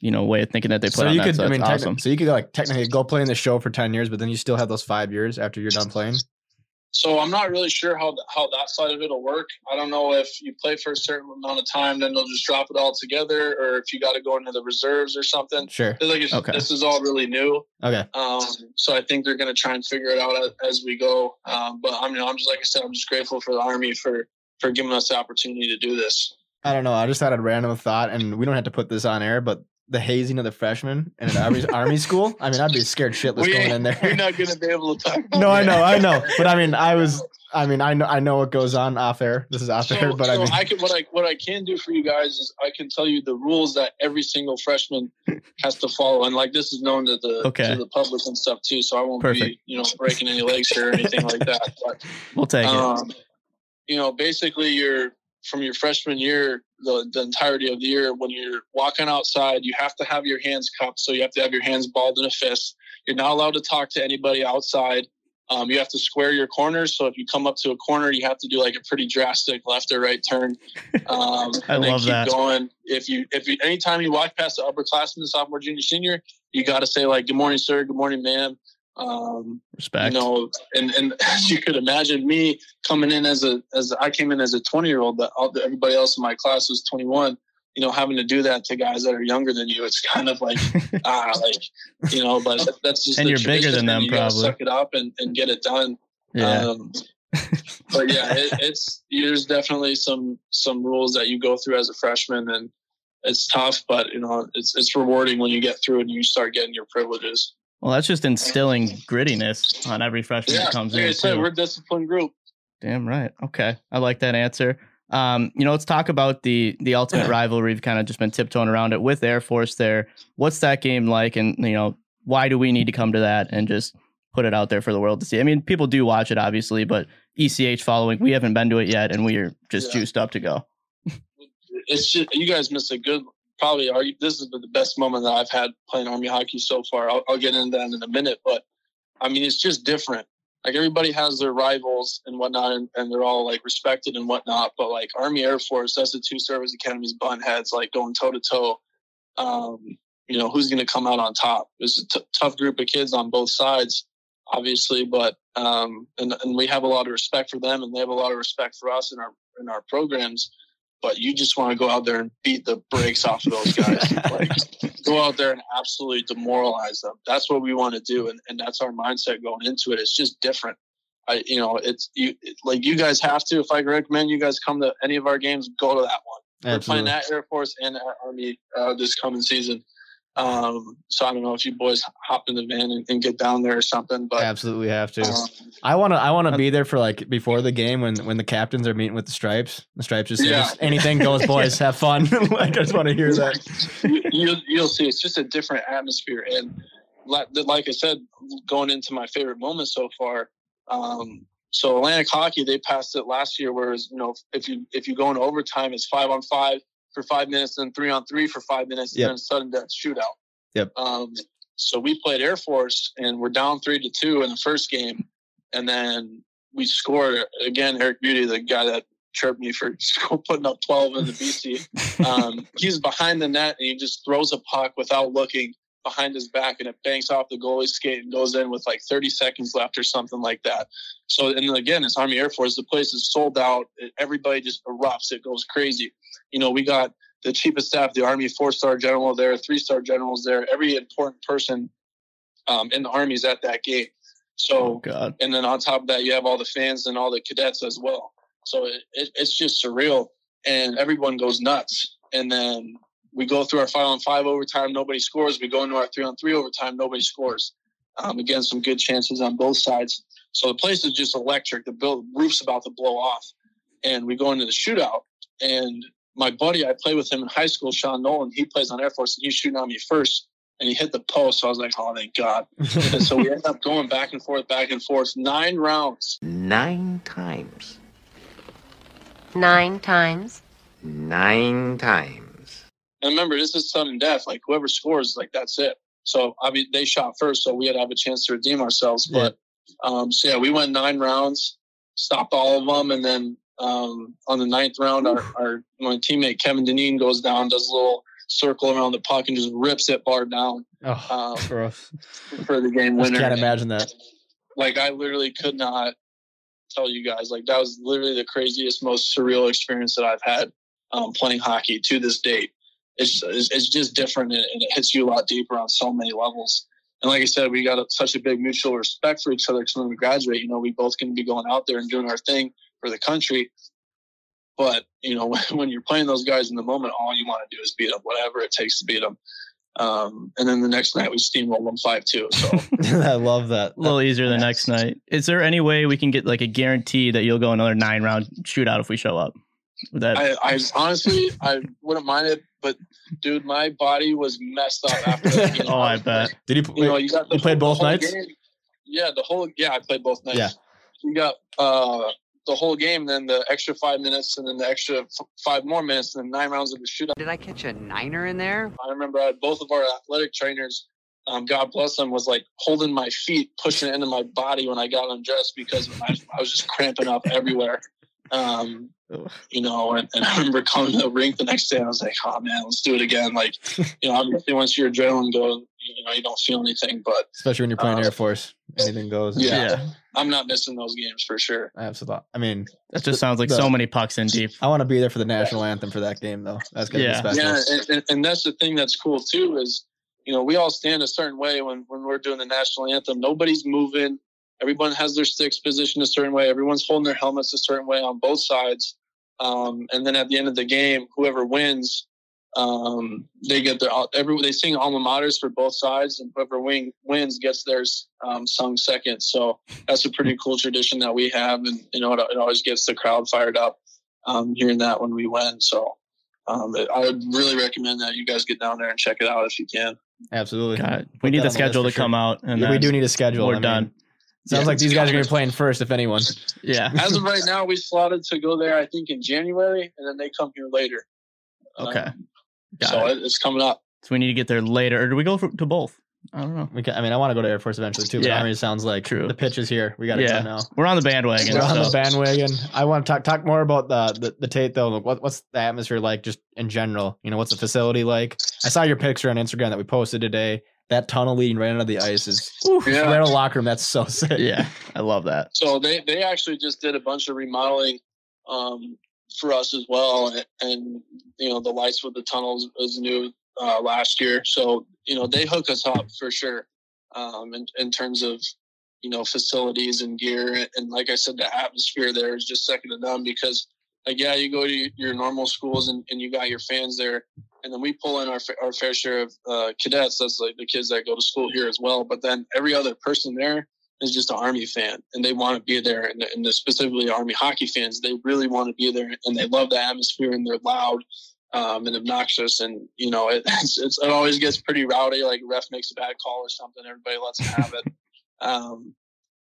you know way of thinking that they put so on you could so I mean awesome. so you could like technically go play in the show for 10 years but then you still have those 5 years after you're done playing so I'm not really sure how how that side of it'll work. I don't know if you play for a certain amount of time, then they'll just drop it all together, or if you got to go into the reserves or something. Sure. Like okay. This is all really new. Okay. Um, so I think they're going to try and figure it out as, as we go. Um, but I mean, I'm just like I said, I'm just grateful for the Army for for giving us the opportunity to do this. I don't know. I just had a random thought, and we don't have to put this on air, but the hazing of the freshmen in an army, army school. I mean, I'd be scared shitless we, going in there. We're not gonna be able to talk. no, I know, I know, but I mean, I was, I mean, I know, I know what goes on off air. This is off so, air, but so I mean, I can what I what I can do for you guys is I can tell you the rules that every single freshman has to follow, and like this is known to the okay. to the public and stuff too. So I won't Perfect. be you know breaking any legs here or anything like that. But we'll take um, it. You know, basically, you're from your freshman year, the, the entirety of the year, when you're walking outside, you have to have your hands cupped. So you have to have your hands balled in a fist. You're not allowed to talk to anybody outside. Um, you have to square your corners. So if you come up to a corner, you have to do like a pretty drastic left or right turn. Um, I and love keep that. going. If you, if you, anytime you walk past the upperclassman, sophomore, junior, senior, you got to say like, good morning, sir. Good morning, ma'am. Um, Respect. You know, and and as you could imagine, me coming in as a as I came in as a twenty year old, that everybody else in my class was twenty one. You know, having to do that to guys that are younger than you, it's kind of like ah, like you know. But that's just and you're bigger than them, probably. Suck it up and, and get it done. Yeah. Um, but yeah, it, it's there's definitely some some rules that you go through as a freshman, and it's tough, but you know, it's it's rewarding when you get through and you start getting your privileges. Well, that's just instilling grittiness on every freshman yeah, that comes like in. Said, we're a disciplined group. Damn right. Okay, I like that answer. Um, you know, let's talk about the the ultimate rivalry. We've kind of just been tiptoeing around it with Air Force. There, what's that game like? And you know, why do we need to come to that and just put it out there for the world to see? I mean, people do watch it, obviously, but ECH following, we haven't been to it yet, and we are just yeah. juiced up to go. It's just you guys missed a good probably argue this is the best moment that I've had playing Army hockey so far. I'll, I'll get into that in a minute, but I mean, it's just different. Like everybody has their rivals and whatnot, and, and they're all like respected and whatnot. But like Army Air Force, that's the two service academies bun heads, like going toe to toe. Um, you know, who's going to come out on top? It's a t- tough group of kids on both sides, obviously, but um, and and we have a lot of respect for them, and they have a lot of respect for us in our in our programs but you just want to go out there and beat the brakes off of those guys. like, go out there and absolutely demoralize them. That's what we want to do, and, and that's our mindset going into it. It's just different. I, you know, it's you it, like you guys have to. If I recommend you guys come to any of our games, go to that one. Absolutely. We're playing at Air Force and at Army uh, this coming season. Um, so I don't know if you boys hop in the van and, and get down there or something, but absolutely have to. Um, I want to. I want to be there for like before the game when when the captains are meeting with the stripes. The stripes just, yeah. just anything goes, boys, have fun. like I just want to hear that. you'll, you'll see, it's just a different atmosphere, and like, like I said, going into my favorite moment so far. Um, so Atlantic Hockey, they passed it last year. Whereas you know, if you if you go into overtime, it's five on five for five minutes, then three on three for five minutes, yep. and then sudden death shootout. Yep. Um, so we played Air Force, and we're down three to two in the first game, and then we scored again. Eric Beauty, the guy that chirped me for putting up 12 in the BC, um, he's behind the net and he just throws a puck without looking behind his back and it banks off the goalie's skate and goes in with like 30 seconds left or something like that. So, and again, it's Army Air Force. The place is sold out. Everybody just erupts. It goes crazy. You know, we got the chief of staff, the Army four star general there, three star generals there. Every important person um, in the Army is at that game. So, oh, and then on top of that, you have all the fans and all the cadets as well. So it, it, it's just surreal, and everyone goes nuts. And then we go through our five on five overtime, nobody scores. We go into our three on three overtime, nobody scores. Um, again, some good chances on both sides. So the place is just electric. The build, roof's about to blow off, and we go into the shootout. And my buddy, I played with him in high school, Sean Nolan. He plays on Air Force, and he's shooting on me first and he hit the post. So I was like, oh, thank God. and so we end up going back and forth, back and forth, nine rounds. Nine times. Nine times. Nine times. And remember, this is sudden death. Like whoever scores, like that's it. So I mean, they shot first, so we had to have a chance to redeem ourselves. But um, so yeah, we went nine rounds, stopped all of them, and then um, on the ninth round, our, our my teammate Kevin Deneen goes down, does a little circle around the puck and just rips it bar down. Oh, um, for the game winner. I can't imagine that. Like I literally could not tell you guys. Like that was literally the craziest, most surreal experience that I've had um, playing hockey to this date. It's, it's, it's just different and it hits you a lot deeper on so many levels. And like I said, we got a, such a big mutual respect for each other because when we graduate, you know, we both can be going out there and doing our thing for the country. But you know, when, when you're playing those guys in the moment, all you want to do is beat them, whatever it takes to beat them. Um, and then the next night we steamrolled them five two. So I love that. A little easier the next night. Is there any way we can get like a guarantee that you'll go another nine round shootout if we show up? That I, I honestly I wouldn't mind it, but dude, my body was messed up after. That, you know, oh, I bet. Did you? You know, you got the, you played both nights. Game. Yeah, the whole yeah, I played both nights. Yeah, you got uh the whole game, then the extra five minutes, and then the extra f- five more minutes, and then nine rounds of the shootout. Did I catch a niner in there? I remember I had both of our athletic trainers, um, God bless them, was like holding my feet, pushing it into my body when I got undressed because I, I was just cramping up everywhere. Um, you know, and, and, I remember coming to the rink the next day, I was like, "Oh man, let's do it again." Like, you know, obviously once your adrenaline goes, you know, you don't feel anything, but especially when you're playing uh, Air Force, anything goes. Yeah, yeah, I'm not missing those games for sure. Absolutely. I mean, that just sounds like the, so many pucks in deep. I want to be there for the national anthem for that game, though. That's gonna yeah. be special. Yeah, and, and, and that's the thing that's cool too is, you know, we all stand a certain way when when we're doing the national anthem. Nobody's moving. Everyone has their sticks positioned a certain way. Everyone's holding their helmets a certain way on both sides um, and then at the end of the game, whoever wins, um, they get their every they sing alma maters for both sides, and whoever wing, wins gets theirs um, sung second. So that's a pretty cool tradition that we have, and you know it, it always gets the crowd fired up um, hearing that when we win. So um, I would really recommend that you guys get down there and check it out if you can. Absolutely, God, we need the schedule to sure. come out, and yeah, we do need a schedule. We're I mean, done. Sounds yeah, like these guys are going to be playing first, if anyone. Yeah. As of right now, we slotted to go there, I think, in January, and then they come here later. Okay. Um, so it. it's coming up. So we need to get there later, or do we go for, to both? I don't know. We can, I mean, I want to go to Air Force eventually too. But yeah. Army sounds like True. the pitch is here. We got to yeah. go now. We're on the bandwagon. We're so. on the bandwagon. I want to talk talk more about the the, the Tate though. What, what's the atmosphere like, just in general? You know, what's the facility like? I saw your picture on Instagram that we posted today that tunnel leading right under the ice is oof, yeah. right in the locker room. That's so sick. Yeah, I love that. So they they actually just did a bunch of remodeling um, for us as well, and, and, you know the lights with the tunnels was new uh, last year. So you know they hook us up for sure um, in in terms of you know facilities and gear, and like I said, the atmosphere there is just second to none because like yeah, you go to your normal schools and, and you got your fans there, and then we pull in our our fair share of uh, cadets. That's like the kids that go to school here as well. But then every other person there is just an Army fan, and they want to be there. And, and specifically Army hockey fans, they really want to be there, and they love the atmosphere, and they're loud um, and obnoxious. And you know, it, it's, it's, it always gets pretty rowdy. Like ref makes a bad call or something, everybody lets them have it. Um,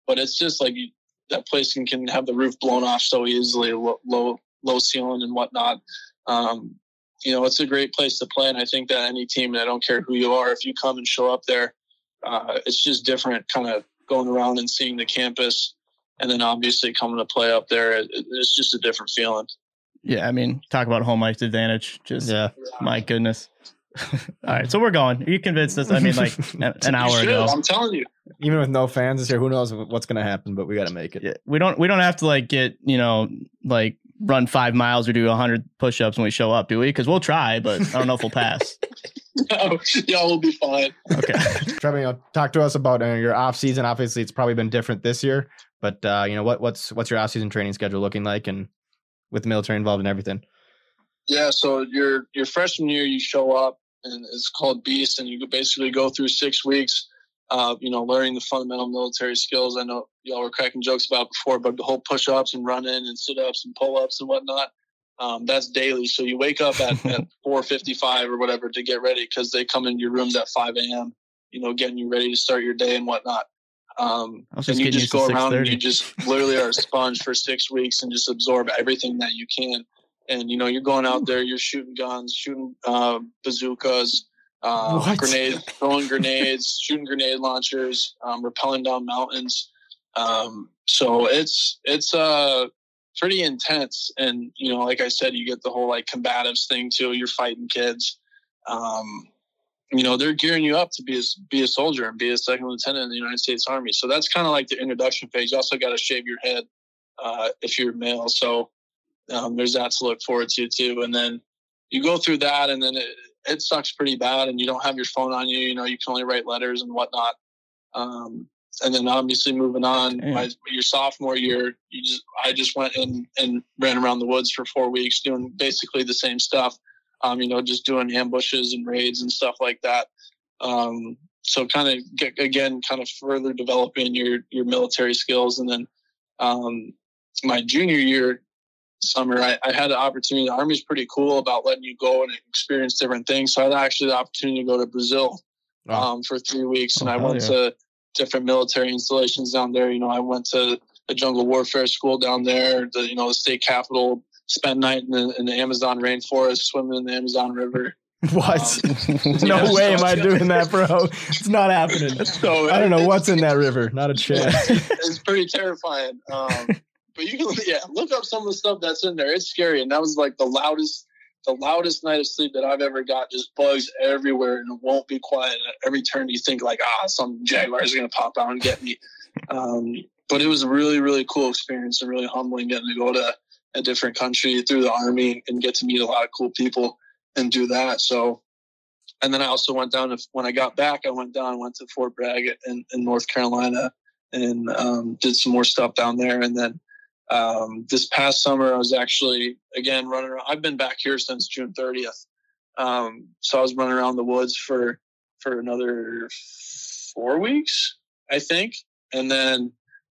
but it's just like you, that place can, can have the roof blown off so easily, low low, low ceiling and whatnot. Um, you know, it's a great place to play. And I think that any team, and I don't care who you are, if you come and show up there, uh, it's just different kind of going around and seeing the campus and then obviously coming to play up there, it, it's just a different feeling. Yeah, I mean, talk about home ice advantage. Just Yeah. my goodness. All right, so we're going. You convinced us. I mean, like an, an hour should, ago. I'm telling you. Even with no fans this year, who knows what's going to happen? But we got to make it. Yeah, we don't. We don't have to like get you know like run five miles or do a hundred push-ups when we show up, do we? Because we'll try, but I don't know if we'll pass. no, y'all will be fine. Okay. Trevor, you know, talk to us about uh, your off season. Obviously, it's probably been different this year, but uh, you know what what's what's your off season training schedule looking like, and with the military involved and everything. Yeah, so your your freshman year, you show up, and it's called Beast, and you basically go through six weeks, uh, you know, learning the fundamental military skills. I know y'all were cracking jokes about before, but the whole push-ups and running and sit-ups and pull-ups and whatnot, um, that's daily. So you wake up at, at 4:55 or whatever to get ready because they come into your rooms at 5 a.m. You know, getting you ready to start your day and whatnot. Um, and you just go around and you just literally are a sponge for six weeks and just absorb everything that you can. And you know, you're going out there, you're shooting guns, shooting uh, bazookas, uh, grenades, throwing grenades, shooting grenade launchers, um, rappelling down mountains. Um, so it's it's uh pretty intense. And you know, like I said, you get the whole like combatives thing too. You're fighting kids. Um, you know, they're gearing you up to be a, be a soldier and be a second lieutenant in the United States Army. So that's kind of like the introduction phase. You also got to shave your head uh, if you're male. So um, there's that to look forward to too. And then you go through that, and then it, it sucks pretty bad, and you don't have your phone on you. You know, you can only write letters and whatnot. Um, and then obviously moving on, my, your sophomore year, you just I just went and and ran around the woods for four weeks doing basically the same stuff. Um, you know, just doing ambushes and raids and stuff like that. Um, so kind of get, again, kind of further developing your your military skills, and then um, my junior year summer, I, I had the opportunity. The army's pretty cool about letting you go and experience different things. So I had actually the opportunity to go to Brazil um, for three weeks, and Oh, I went yeah. to different military installations down there. You know, I went to the jungle warfare school down there, the you know the state capital. Spent night in the, in the Amazon rainforest, swimming in the Amazon River. What? Um, no yeah, way am I doing that, bro. It's not happening. So I don't know what's in that river. Not a chance. it's pretty terrifying. Um, but you can, yeah, look up some of the stuff that's in there. It's scary, and that was like the loudest, the loudest night of sleep that I've ever got. Just bugs everywhere, and it won't be quiet. And at every turn, you think like, ah, some jaguars are gonna pop out and get me. Um, but it was a really, really cool experience and really humbling getting to go to a different country through the army and get to meet a lot of cool people and do that. So. And then I also went down to when I got back, I went down, went to Fort Bragg in, in North Carolina, and um, did some more stuff down there. And then um, this past summer, I was actually again running around. I've been back here since June 30th, um, so I was running around the woods for for another four weeks, I think. And then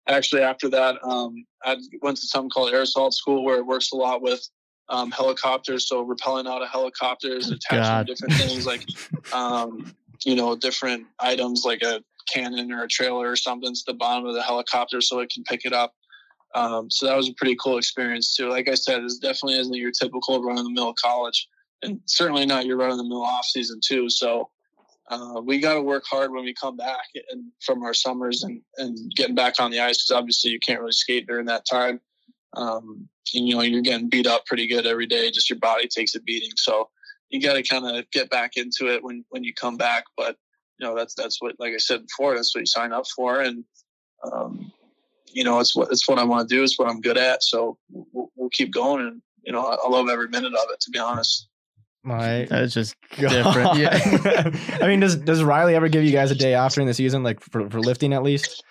actually after that, um, I went to something called air assault school where it works a lot with um, helicopters, so rappelling out of helicopters, attaching different things like um, you know different items like a cannon or a trailer or something to the bottom of the helicopter so it can pick it up. Um, so that was a pretty cool experience too. Like I said, it definitely isn't your typical run of the mill college, and certainly not your run of the mill off season too. So uh, we got to work hard when we come back and from our summers and, and getting back on the ice because obviously you can't really skate during that time. Um, and, you know you're getting beat up pretty good every day. Just your body takes a beating. So you got to kind of get back into it when when you come back. But you know that's that's what like I said before. That's what you sign up for, and um, you know it's what it's what I want to do. It's what I'm good at. So we'll, we'll keep going, and you know I, I love every minute of it. To be honest. My That is just God. different. Yeah. I mean, does does Riley ever give you guys a day off during the season, like for, for lifting at least?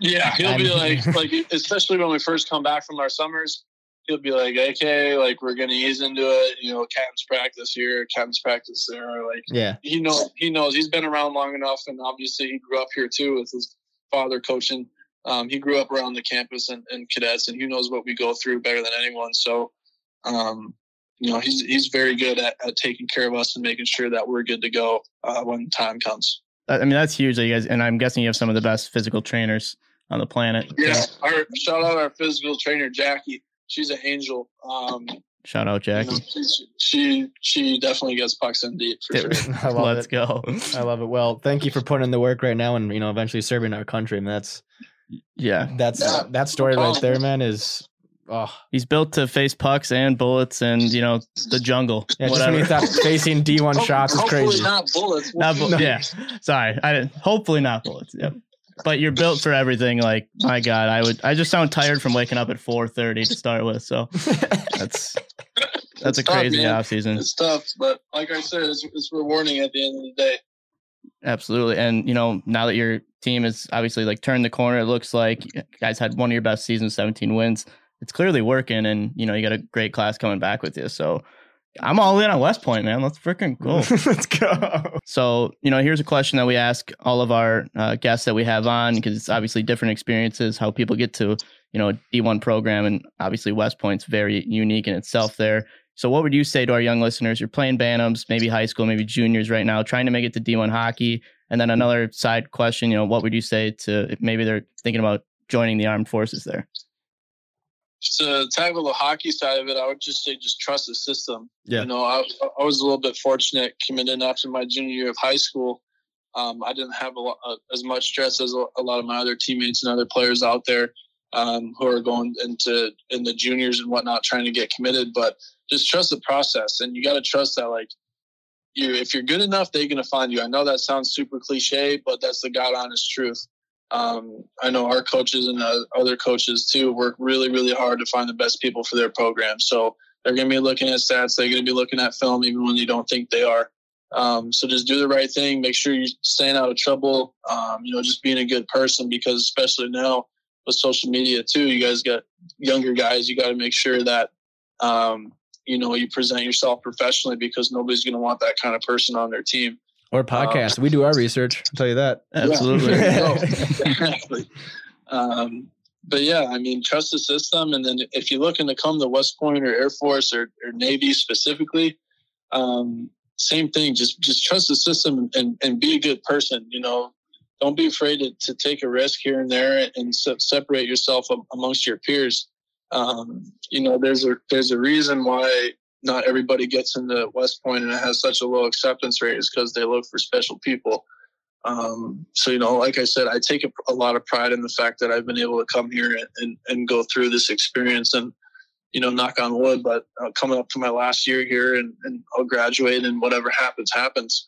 Yeah, he'll be I'm- like, like especially when we first come back from our summers, he'll be like, okay, like we're gonna ease into it. You know, captain's practice here, captain's practice there. Like Yeah. he knows, he knows. He's been around long enough, and obviously he grew up here too with his father coaching. Um, he grew up around the campus and, and cadets, and he knows what we go through better than anyone. So, um, you know, he's he's very good at, at taking care of us and making sure that we're good to go uh, when time comes. I mean, that's huge that you guys, and I'm guessing you have some of the best physical trainers on the planet. Yeah, our shout out our physical trainer Jackie. She's an angel. Um, Shout out, you Jackie. know, she she definitely gets pucks in deep for sure. I love Let's it. go. I love it. Well, thank you for putting in the work right now, and you know, eventually serving our country. I mean, that's Yeah, That's Yeah. that story right Oh. there, man. Is oh he's built to face pucks and bullets and you know the jungle. yeah. Just when whatever. you facing D one shots is crazy. not bullets. Not bu- yeah. Sorry, I didn't. Hopefully not bullets. Yep. But you're built for everything. Like my God, I would. I just sound tired from waking up at 4:30 to start with. So that's that's It's a tough, crazy man. off season. It's tough, but like I said, it's, it's rewarding at the end of the day. Absolutely. And you know, now that your team is obviously like turned the corner, it looks like you guys had one of your best seasons, 17 wins. It's clearly working, and you know you got a great class coming back with you. So I'm all in on West Point, man. Let's freaking go. Let's go. So, you know, here's a question that we ask all of our uh, guests that we have on because it's obviously different experiences, how people get to, you know, a D1 program. And obviously, West Point's very unique in itself there. So, what would you say to our young listeners? You're playing Bantams, maybe high school, maybe juniors right now, trying to make it to D1 hockey. And then another side question, you know, what would you say to maybe they're thinking about joining the armed forces there? To tackle the hockey side of it, I would just say just trust the system. Yeah. You know, I, I was a little bit fortunate coming in after my junior year of high school. Um, I didn't have a lot, uh, as much stress as a, a lot of my other teammates and other players out there um, who are going into in the juniors and whatnot, trying to get committed. But just trust the process, and you got to trust that like you, if you're good enough, they're to find you. I know that sounds super cliche, but that's the God honest truth. Um, I know our coaches and uh, other coaches too work really, really hard to find the best people for their program. So they're going to be looking at stats. They're going to be looking at film, even when you don't think they are. Um, so just do the right thing. Make sure you're staying out of trouble. Um, you know, just being a good person because especially now with social media too, you guys got younger guys. You got to make sure that um, you know you present yourself professionally because nobody's going to want that kind of person on their team. Or podcast. we do our research. I'll tell you that. Absolutely. Yeah, you exactly. Um, but yeah, I mean, trust the system. And then if you're looking to come to West Point or Air Force or, or Navy specifically, um, same thing. Just just trust the system and, and be a good person. You know, don't be afraid to, to take a risk here and there and se- separate yourself amongst your peers. Um, you know, there's a there's a reason why not everybody gets into West Point and it has such a low acceptance rate is because they look for special people. Um, so, you know, like I said, I take a, a lot of pride in the fact that I've been able to come here and, and, and go through this experience and, you know, knock on wood, but uh, coming up to my last year here and, and I'll graduate and whatever happens, happens.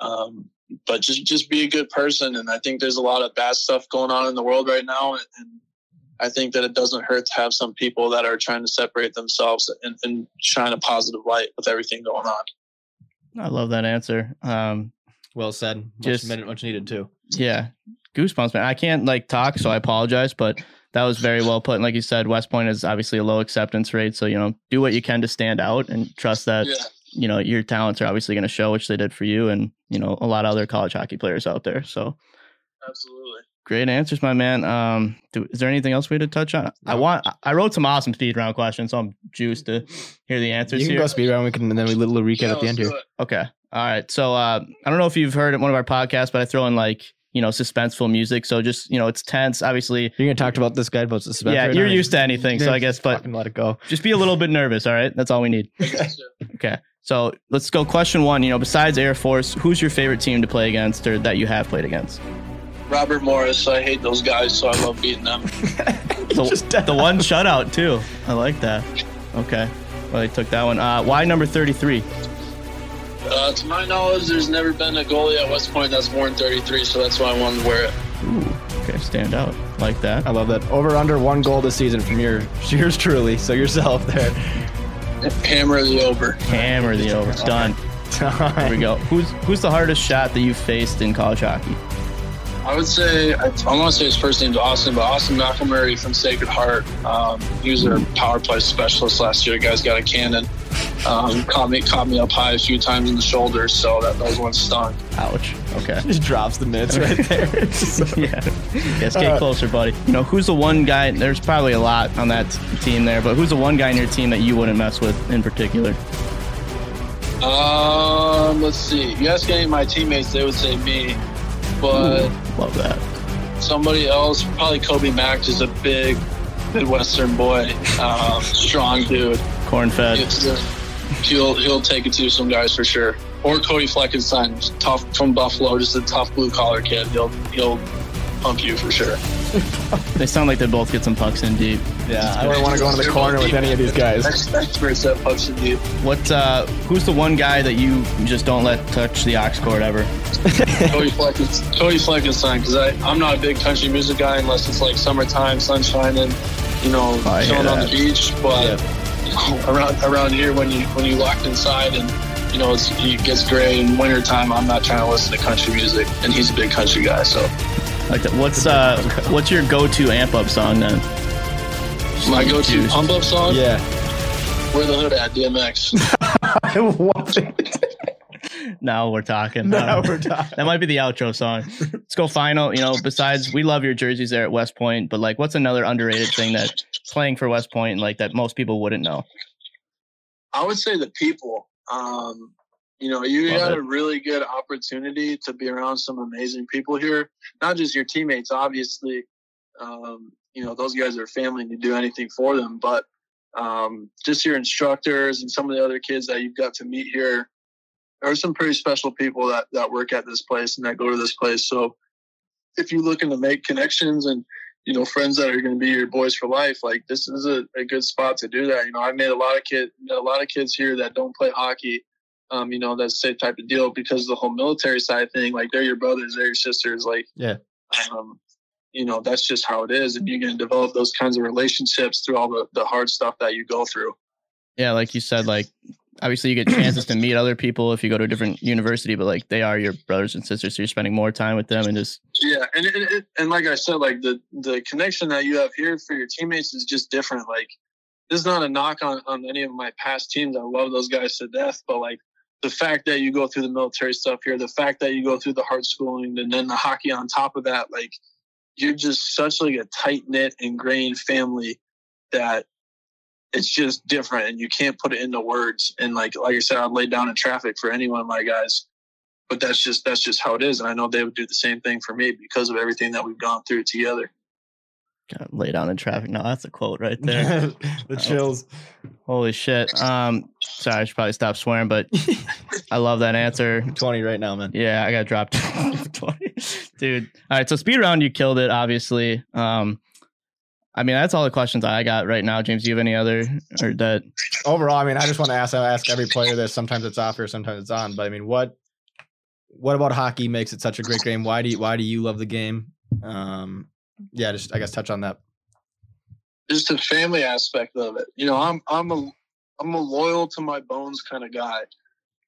Um, but just, just be a good person. And I think there's a lot of bad stuff going on in the world right now. And, and I think that it doesn't hurt to have some people that are trying to separate themselves and, and shine a positive light with everything going on. I love that answer. Um, Well said. Much, Just- minute, much needed too. Yeah, goosebumps, man. I can't like talk, so I apologize, but that was very well put. And like you said, West Point is obviously a low acceptance rate, so you know, do what you can to stand out and trust that Yeah. you know your talents are obviously going to show, which they did for you, and you know a lot of other college hockey players out there. So Absolutely. Great answers, my man. Um, do, is there anything else we had to touch on? I want. I wrote some awesome speed round questions, so I'm juiced to hear the answers You can here. go speed round. We can, and then we little recap Yeah, at the end let's here. it. Okay. All right. So uh, I don't know if you've heard one of our podcasts, but I throw in like you know suspenseful music. So just you know it's tense. Obviously, You're gonna talk about this guy about suspense. yeah, right you're now? used to anything. So I guess, but let it go. just be a little bit nervous. All right. That's all we need. Okay. So let's go. Question one. You know, besides Air Force, who's your favorite team to play against or that you have played against? Robert Morris. I hate those guys, so I love beating them. The, Just- the one shutout too. I like that. Okay. Well, they took that one. Uh, why number thirty-three? Uh, to my knowledge, there's never been a goalie at West Point that's worn 33, so that's why I wanted to wear it. Ooh. Okay. Stand out. Like that. I love that. Over under one goal this season from your yours truly. So yourself there. Hammer the over. Hammer the over. Done. There we go. Who's who's the hardest shot that you've faced in college hockey? I would say, I, I want to say his first name's Austin, but Austin McIlmurray from Sacred Heart. Um, he was our power play specialist last year. The guy's got a cannon. Um, caught me caught me up high a few times in the shoulders, so that those ones stung. Ouch. Okay. Just drops the mitts right there. So- yeah. Yes, get Uh, closer, buddy. You know, who's the one guy? There's probably a lot on that team there, but who's the one guy in your team that you wouldn't mess with in particular? Um, let's see. You ask any of my teammates, they would say me, but Ooh, love that. somebody else, probably Kobe Mack, is a big Midwestern boy, um, strong dude. Corn fed. He'll he'll take it to some guys for sure. Or Cody Fleckenstein, tough from Buffalo, just a tough blue collar kid. He'll he'll pump you for sure. They sound like they both get some pucks in deep. Yeah, I don't want to go into the corner with any of these guys. Ex- Experts at pucks and deep. What? Uh, who's the one guy that you just don't let touch the aux cord ever? Cody Fleckenstein. Cody Fleckenstein, because I'm not a big country music guy unless it's like summertime, sunshine, and you know, I chilling on the beach. But around around here, when you when you locked inside and you know it's, it gets gray in wintertime, I'm not trying to listen to country music, and he's a big country guy, so Like, that. what's uh, what's your go-to amp up song then? my go-to Juice. pump up song. Yeah. Where the hood at DMX. I love it. Now we're talking. Now Um, we're talking. That might be the outro song. Let's go final. You know, besides we love your jerseys there at West Point, but like, what's another underrated thing that playing for West Point Point, like that most people wouldn't know? I would say the people. Um, you know, you Love got it. a really good opportunity to be around some amazing people here. Not just your teammates, obviously. Um, you know, those guys are family and you do anything for them, but um, just your instructors and some of the other kids that you've got to meet here. There are some pretty special people that, that work at this place and that go to this place. So if you're looking to make connections and you know, friends that are going to be your boys for life. Like this is a, a good spot to do that. You know, I've made a lot of kid, a lot of kids here that don't play hockey. Um, you know, that's the same type of deal because the whole military side thing, like they're your brothers, they're your sisters. Like, Yeah. um, you know, that's just how it is. And you're to develop those kinds of relationships through all the, the hard stuff that you go through. Yeah, like you said, like obviously you get chances to meet other people if you go to a different university, but like they are your brothers and sisters, so you're spending more time with them and just Yeah, and it, it, and like I said, like the the connection that you have here for your teammates is just different. Like this is not a knock on on any of my past teams. I love those guys to death, but like the fact that you go through the military stuff here, the fact that you go through the hard schooling, and then the hockey on top of that, like you're just such like a tight knit, ingrained family that it's just different, and you can't put it into words. And like like I said, I'd lay down in traffic for any one of my guys but that's just that's just how it is and i know they would do the same thing for me because of everything that we've gone through together kind of lay down in traffic. No, that's a quote right there. the chills. Holy shit. Um, sorry, I should probably stop swearing, but I love that answer. 20 right now, man. Yeah, I got dropped. 20. Dude. All right. So speed round, you killed it, obviously. Um, I mean, that's all the questions I got right now. James, do you have any other or that? Overall, I mean, I just want to ask I ask every player this. Sometimes it's off here, sometimes it's on. But I mean, what what about hockey makes it such a great game? Why do you why do you love the game? Um, yeah, just I guess touch on that. just the family aspect of it you know i'm i'm a i'm a loyal to my bones kind of guy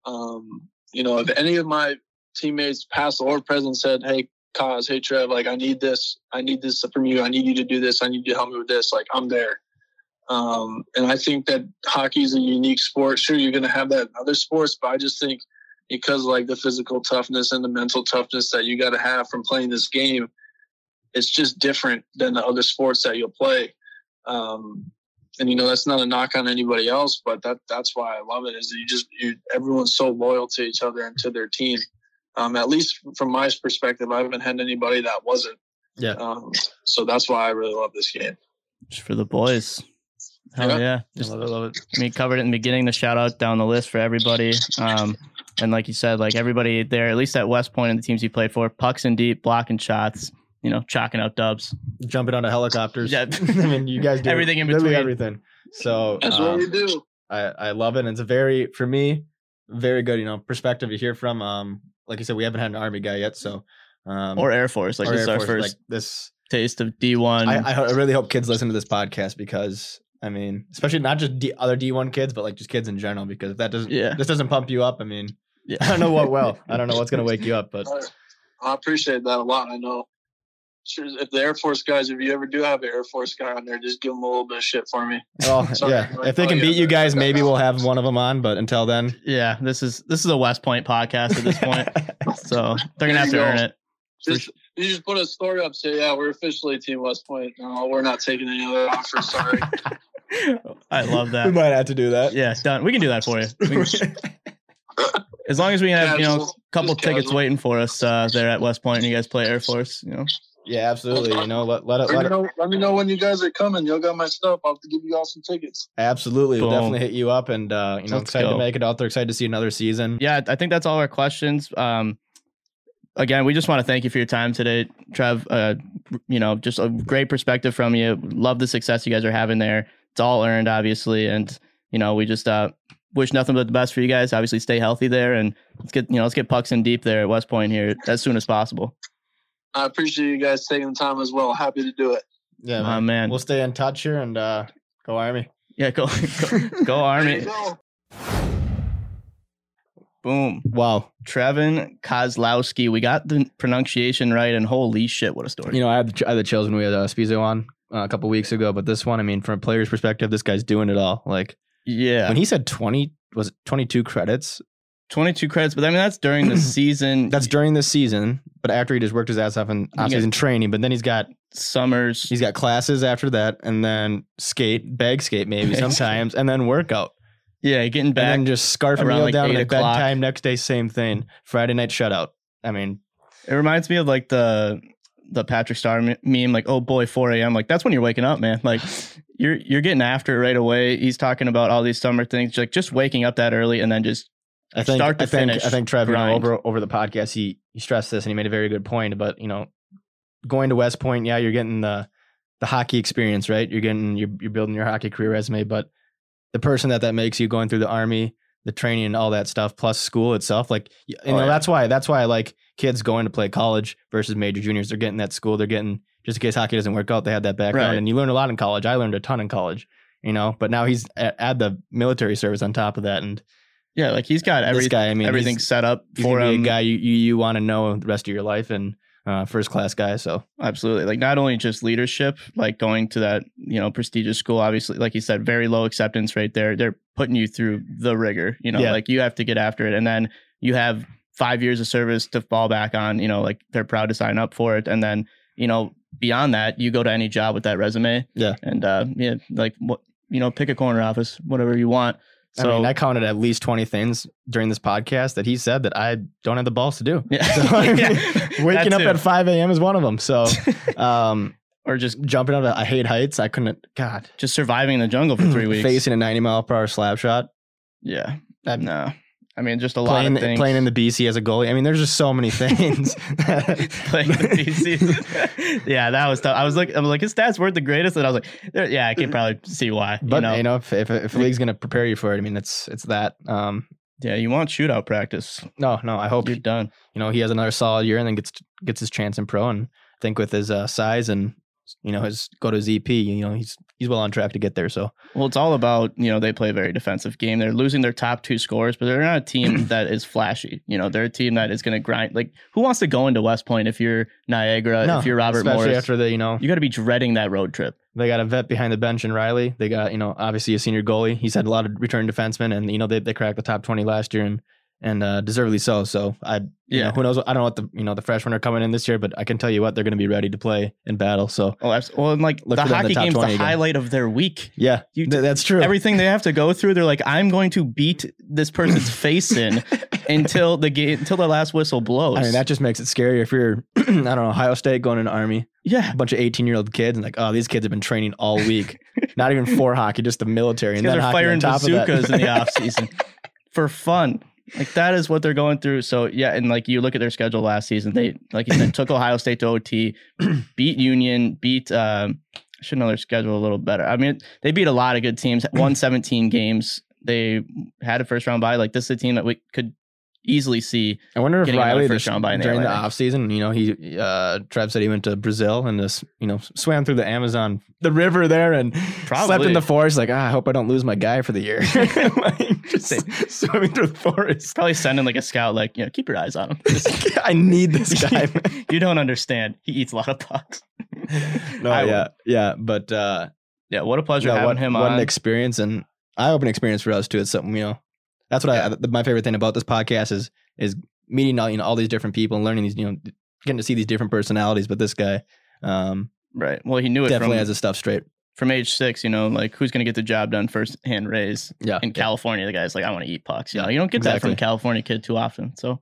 um you know if any of my teammates past or present said hey cause hey trev like i need this i need this from you i need you to do this i need you to help me with this like i'm there um, and I think that hockey is a unique sport. Sure, you're going to have that in other sports, but I just think because like the physical toughness and the mental toughness that you got to have from playing this game, it's just different than the other sports that you'll play. Um, and you know that's not a knock on anybody else, but that that's why I love it. Is that you just you everyone's so loyal to each other and to their team. Um, at least from my perspective, I haven't had anybody that wasn't. Yeah. Um, so that's why I really love this game. Just for the boys. Hell Yeah. yeah. I Just love it, love it. I mean, covered it in the beginning, the shout out down the list for everybody. Um, and like you said, like everybody there, at least at West Point and the teams you played for, pucks and deep, blocking shots, you know, chalking out dubs. Jumping onto helicopters. Yeah. I mean, you guys do Everything in between. everything. So That's um, what we do. I, I love it. And it's a very, for me, very good, you know, perspective to hear from. Um, like I said, we haven't had an army guy yet, so um, Or Air Force. Like or this is our Force, first like this. taste of D1. I, I, I really hope kids listen to this podcast because I mean, especially not just D, other D one kids, but like just kids in general. Because if that doesn't, Yeah. this doesn't pump you up. I mean, yeah. I don't know what will. I don't know what's gonna wake you up, but I appreciate that a lot. I know. Sure, if the Air Force guys, if you ever do have an Air Force guy on there, just give them a little bit of shit for me. well, Sorry, yeah. like, If they oh, can yeah, beat you guys, maybe we'll have one of them on. But until then, Yeah, this is this is a West Point podcast at this point, so they're gonna have to earn it. Just, you just put a story up, say, yeah, we're officially Team West Point. No, we're not taking any other offers. Sorry. I love that. we might have to do that. Yeah, done. We can do that for you. Can- as long as we have you know a couple just tickets casual. waiting for us uh, there at West Point, and you guys play Air Force. You know, yeah, absolutely. You know, let let it, Let let me, know, let me know when you guys are coming. Y'all got my stuff. I'll have to give you all some tickets. absolutely. We'll Boom. definitely hit you up, and uh, you know, Let's excited go. to make it out there. Excited to see another season. yeah, I think that's all our questions. Um, again, we just want to thank you for your time today, Trev. Uh, you know, just a great perspective from you. Love the success you guys are having there. It's all earned, obviously, and you know, we just uh, wish nothing but the best for you guys. Obviously, stay healthy there, and let's get you know, let's get pucks in deep there at West Point here as soon as possible. I appreciate you guys taking the time as well. Happy to do it. Yeah, Oh man, We'll stay in touch here and uh, go Army. yeah, go go, go Army. Go. Boom. Wow. Trevin Kozlowski. We got the pronunciation right, and holy shit, what a story. You know, I had the, I had the chills when we had uh, Spizo on uh, a couple weeks ago, but this one, I mean, from a player's perspective, this guy's doing it all. Like yeah. when he said twenty, was it twenty two credits? 22 credits, but I mean, that's during the season. That's during the season, but after he just worked his ass off in got- off season training. But then he's got summers. he's got classes after that, and then skate, bag skate maybe sometimes, and then workout, yeah, getting and back. then just scarf meal like down at bedtime. Next day, same thing. Friday night shutout. I mean, It reminds me of like the the Patrick Star meme, like, oh boy, 4 a.m. Like that's when you're waking up, man. Like you're you're getting after it right away. He's talking about all these summer things, like just waking up that early and then just I think Start to I think finish I think Trevor you know, over over the podcast he he stressed this and he made a very good point. But you know, going to West Point, yeah, you're getting the the hockey experience, right? You're getting you're you're building your hockey career resume, but the person that that makes you going through the army, the training, and all that stuff, plus school itself, like you Oh, know, yeah. that's why that's why I like kids going to play college versus major juniors. They're getting that school. They're getting just in case hockey doesn't work out, they have that background, Right. and you learn a lot in college. I learned a ton in college. You know, but now he's add the military service on top of that, and yeah, like he's got every, this guy, I mean, everything set up for a guy you you, you want to know the rest of your life and uh, first class guy. So Absolutely. Like not only just leadership, like going to that, you know, prestigious school, obviously, like you said, very low acceptance rate there. They're putting you through the rigor, you know, Yeah. like you have to get after it. And then you have five years of service to fall back on, you know, like they're proud to sign up for it. And then, you know, beyond that, you go to any job with that resume. Yeah. And uh yeah, like what you know, pick a corner office, whatever you want. So I mean, I counted at least twenty things during this podcast that he said that I don't have the balls to do. yeah. So, I mean, Yeah, Waking up at five a.m. is one of them. So, um, or just jumping out, of, I hate heights. I couldn't. God, just surviving in the jungle for three weeks. facing a ninety mile per hour slap shot. Yeah. That- No. I mean, just a lot Playing, of things. playing in the BC as a goalie. I mean, there's just so many things. playing the BC. yeah, that was tough. I was like, I was like, his stats weren't the greatest, and I was like, yeah, I can probably see why. But you know, if if, if a league's gonna prepare you for it, I mean, it's it's that. Um, yeah, you want shootout practice. no, no. I hope You're done. you know he has another solid year and then gets gets his chance in pro. And I think with his uh, size and you know his go to his EP, you know he's he's well on track to get there. So Well, it's all about you know they play a very defensive game. They're losing their top two scores, but they're not a team that is flashy. You know, they're a team that is going to grind. Like, who wants to go into West Point if you're Niagara? no, if you're Robert especially Morris, after the you know you got to be dreading that road trip. they got a vet behind the bench in Riley. They got you know obviously a senior goalie. He's had a lot of return defensemen, and you know they they cracked the top twenty last year and and uh, deservedly so. So I you Yeah. know who knows I don't know what the you know the freshmen are coming in this year, but I can tell you what they're going to be ready to play in battle. So Oh, abs- well, and like the in the hockey top game's the again. highlight of their week. yeah, You- th- that's true. everything they have to go through, they're like, I'm going to beat this person's face in until the game until the last whistle blows. I mean that just makes it scarier if you're I don't know Ohio State going into Army. yeah, a bunch of 18 year old kids and like, oh, these kids have been training all week. Not even for hockey, just the military. these And then are firing top of that. bazookas in the off season for fun. Like that is what they're going through. So yeah, and like you look at their schedule last season, they like you said took Ohio State to OT, beat Union, beat. Um, I should know their schedule a little better. I mean, they beat a lot of good teams. Won 17 games. They had a first round bye. Like this is a team that we could easily see I wonder if Riley this, during the off season, you know, he uh Trev said he went to Brazil and just you know swam through the Amazon, the river there, and Probably. slept in the forest. Like, ah, I hope I don't lose my guy for the year. like, just swimming through the forest. probably sending like a scout, like you know, keep your eyes on him. I need this guy. you don't understand. He eats a lot of pucks. no, I yeah, yeah, but uh, Yeah, what a pleasure no, having what, him what on. an experience and eye opening experience for us too. It's something you know. That's what I. My favorite thing about this podcast is is meeting all you know all these different people and learning these you know getting to see these different personalities. But this guy um, right. Well, he knew it definitely from, has his stuff straight. from age six. You know, like who's going to get the job done first hand raise Yeah, in California? The guy's like, I want to eat pucks. You know, Yeah, you don't get that from a. California kid too often. So,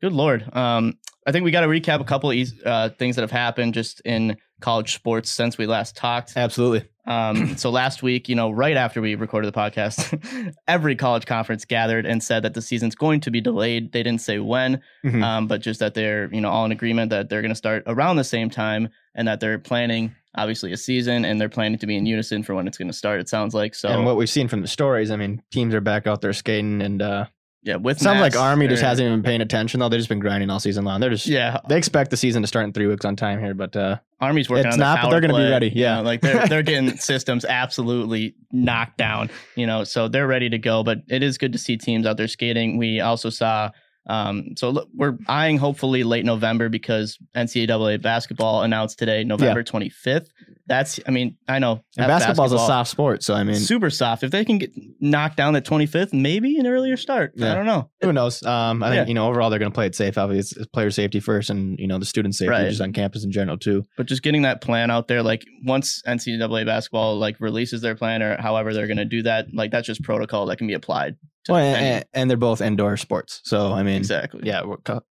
good lord. Um, I think we got to recap a couple of uh, things that have happened just in college sports since we last talked. absolutely. Um, so last week, you know, right after we recorded the podcast, every college conference gathered and said that the season's going to be delayed. They didn't say when, Mhm. um, but just that they're, you know, all in agreement that they're going to start around the same time and that they're planning, obviously, a season and they're planning to be in unison for when it's going to start. It sounds like so. and what we've seen from the stories, I mean, teams are back out there skating, and uh, yeah, with sounds like Army just hasn't even been paying attention though. They've just been grinding all season long. They're just Yeah, they expect the season to start in three weeks on time here, but uh, Army's working It's on not, but they're gonna be play, ready, you yeah. know, like they're they're getting systems absolutely knocked down. You know, so they're ready to go. But it is good to see teams out there skating. We also saw. Um, so look, we're eyeing hopefully late November because NCAA basketball announced today, November 25th. That's, I mean, I know basketball's a soft sport, so I mean, super soft. If they can get knocked down the 25th, maybe an earlier start. I don't know. who knows? Um, I think Yeah. you know overall they're going to play it safe. Obviously, it's, player safety first, and you know the student safety Right. just on campus in general too. but just getting that plan out there like once ncaa basketball like releases their plan or however they're going to do that like that's just protocol that can be applied Well, and, and they're both indoor sports, so I mean, exactly yeah,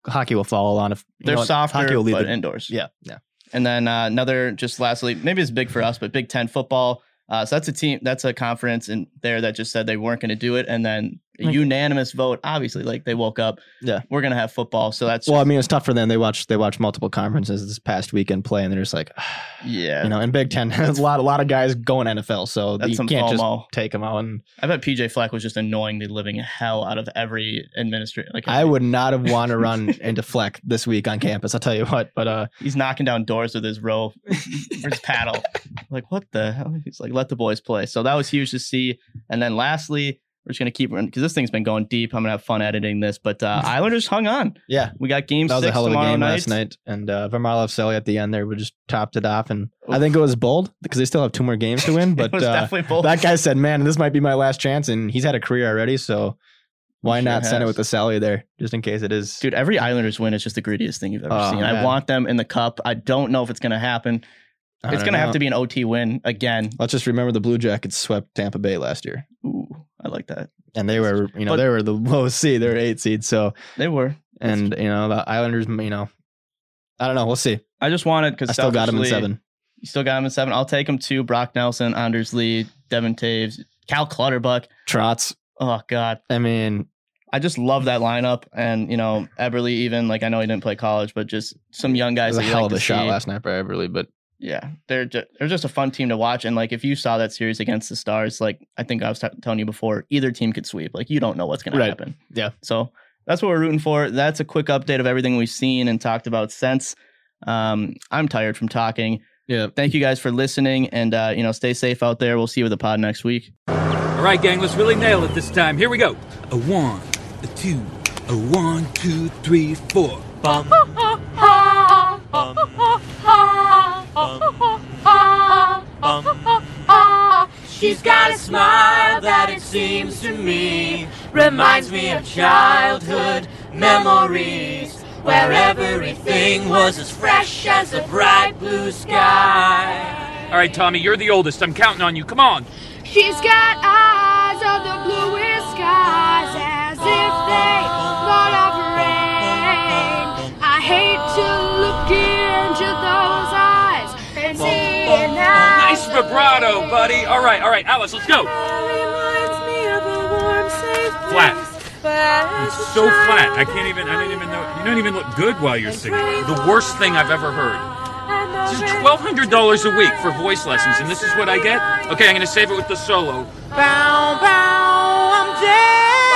hockey will follow on if they're know softer Hockey will leave but it. indoors Yeah, yeah. and then uh, another just lastly maybe it's big for us but big 10 football uh, so that's a team that's a conference in there that just said they weren't going to do it and then Like- unanimous vote obviously like they woke up Yeah. we're going to have football so that's Well, I mean, it's tough for them. They watch they watch multiple conferences this past weekend play, and they're just like, yeah you know, in Big Ten, there's a lot a lot of guys going NFL, so that's you some can't just take them out. And I bet PJ Fleck was just annoying the living hell out of every administrator. Like I would not have wanted to run into Fleck this week on campus. I'll tell you what, but uh, he's knocking down doors with his row, his paddle. Like what the hell? He's like, let the boys play. So that was huge to see. And then lastly, we're just gonna keep running because this thing's been going deep. I'm gonna have fun editing this, but uh, Islanders hung on. yeah, We got game that was six a hell of a tomorrow game night. last night. And uh, Varlamov Selly at the end there, we just topped it off, and I think it was bold because they still have two more games to win. But uh, that guy said, "Man, this might be my last chance," and he's had a career already, so why Sure not send it with the Sally there, just in case it is? Dude, every Islanders win is just the greediest thing you've ever Oh, seen. I want them in the cup. I don't know if it's gonna happen. I It's gonna have to be an OT win again. Let's just remember the Blue Jackets swept Tampa Bay last year, Ooh, I like that. and they were, you know, But- they were the lowest seed. They were eight seed. So, They were. and you know, the Islanders, you know, I don't know. We'll see. I just wanted because I still got them in seven. You still got him in seven. I'll take him to Brock Nelson, Anders Lee, Devon Toews, Cal Clutterbuck. Trotz. Oh God, I mean, I just love that lineup. And you know, Eberle. Even like I know he didn't play college, but just some young it guys. was a hell like of a shot last night by Eberle, but Yeah, they're just, they're just a fun team to watch. And like if you saw that series against the Stars, like I think I was t- telling you before, either team could sweep. Like you don't know what's going Right. to happen. Yeah. So that's what we're rooting for. That's a quick update of everything we've seen and talked about since. Um, I'm tired from talking. yeah, Thank you guys for listening, and uh, you know, stay safe out there. We'll see you with the pod next week. All right, gang, let's really nail it this time. Here we go. A one, a two, a one, two, three, four. Bum. She's got a smile that it seems to me reminds me of childhood memories where everything was as fresh as a bright blue sky. All right, Tommy, you're the oldest. I'm counting on you. Come on. She's got eyes of the bluest skies as if they thought of vibrato, buddy. All right, all right, Alice, let's go. Flat. It's so flat. I can't even. I don't even know. You don't even look good while you're singing. The worst thing I've ever heard. This is twelve hundred dollars a week for voice lessons, and this is what I get. Okay, I'm gonna save it with the solo. Bow, bow, I'm Derek,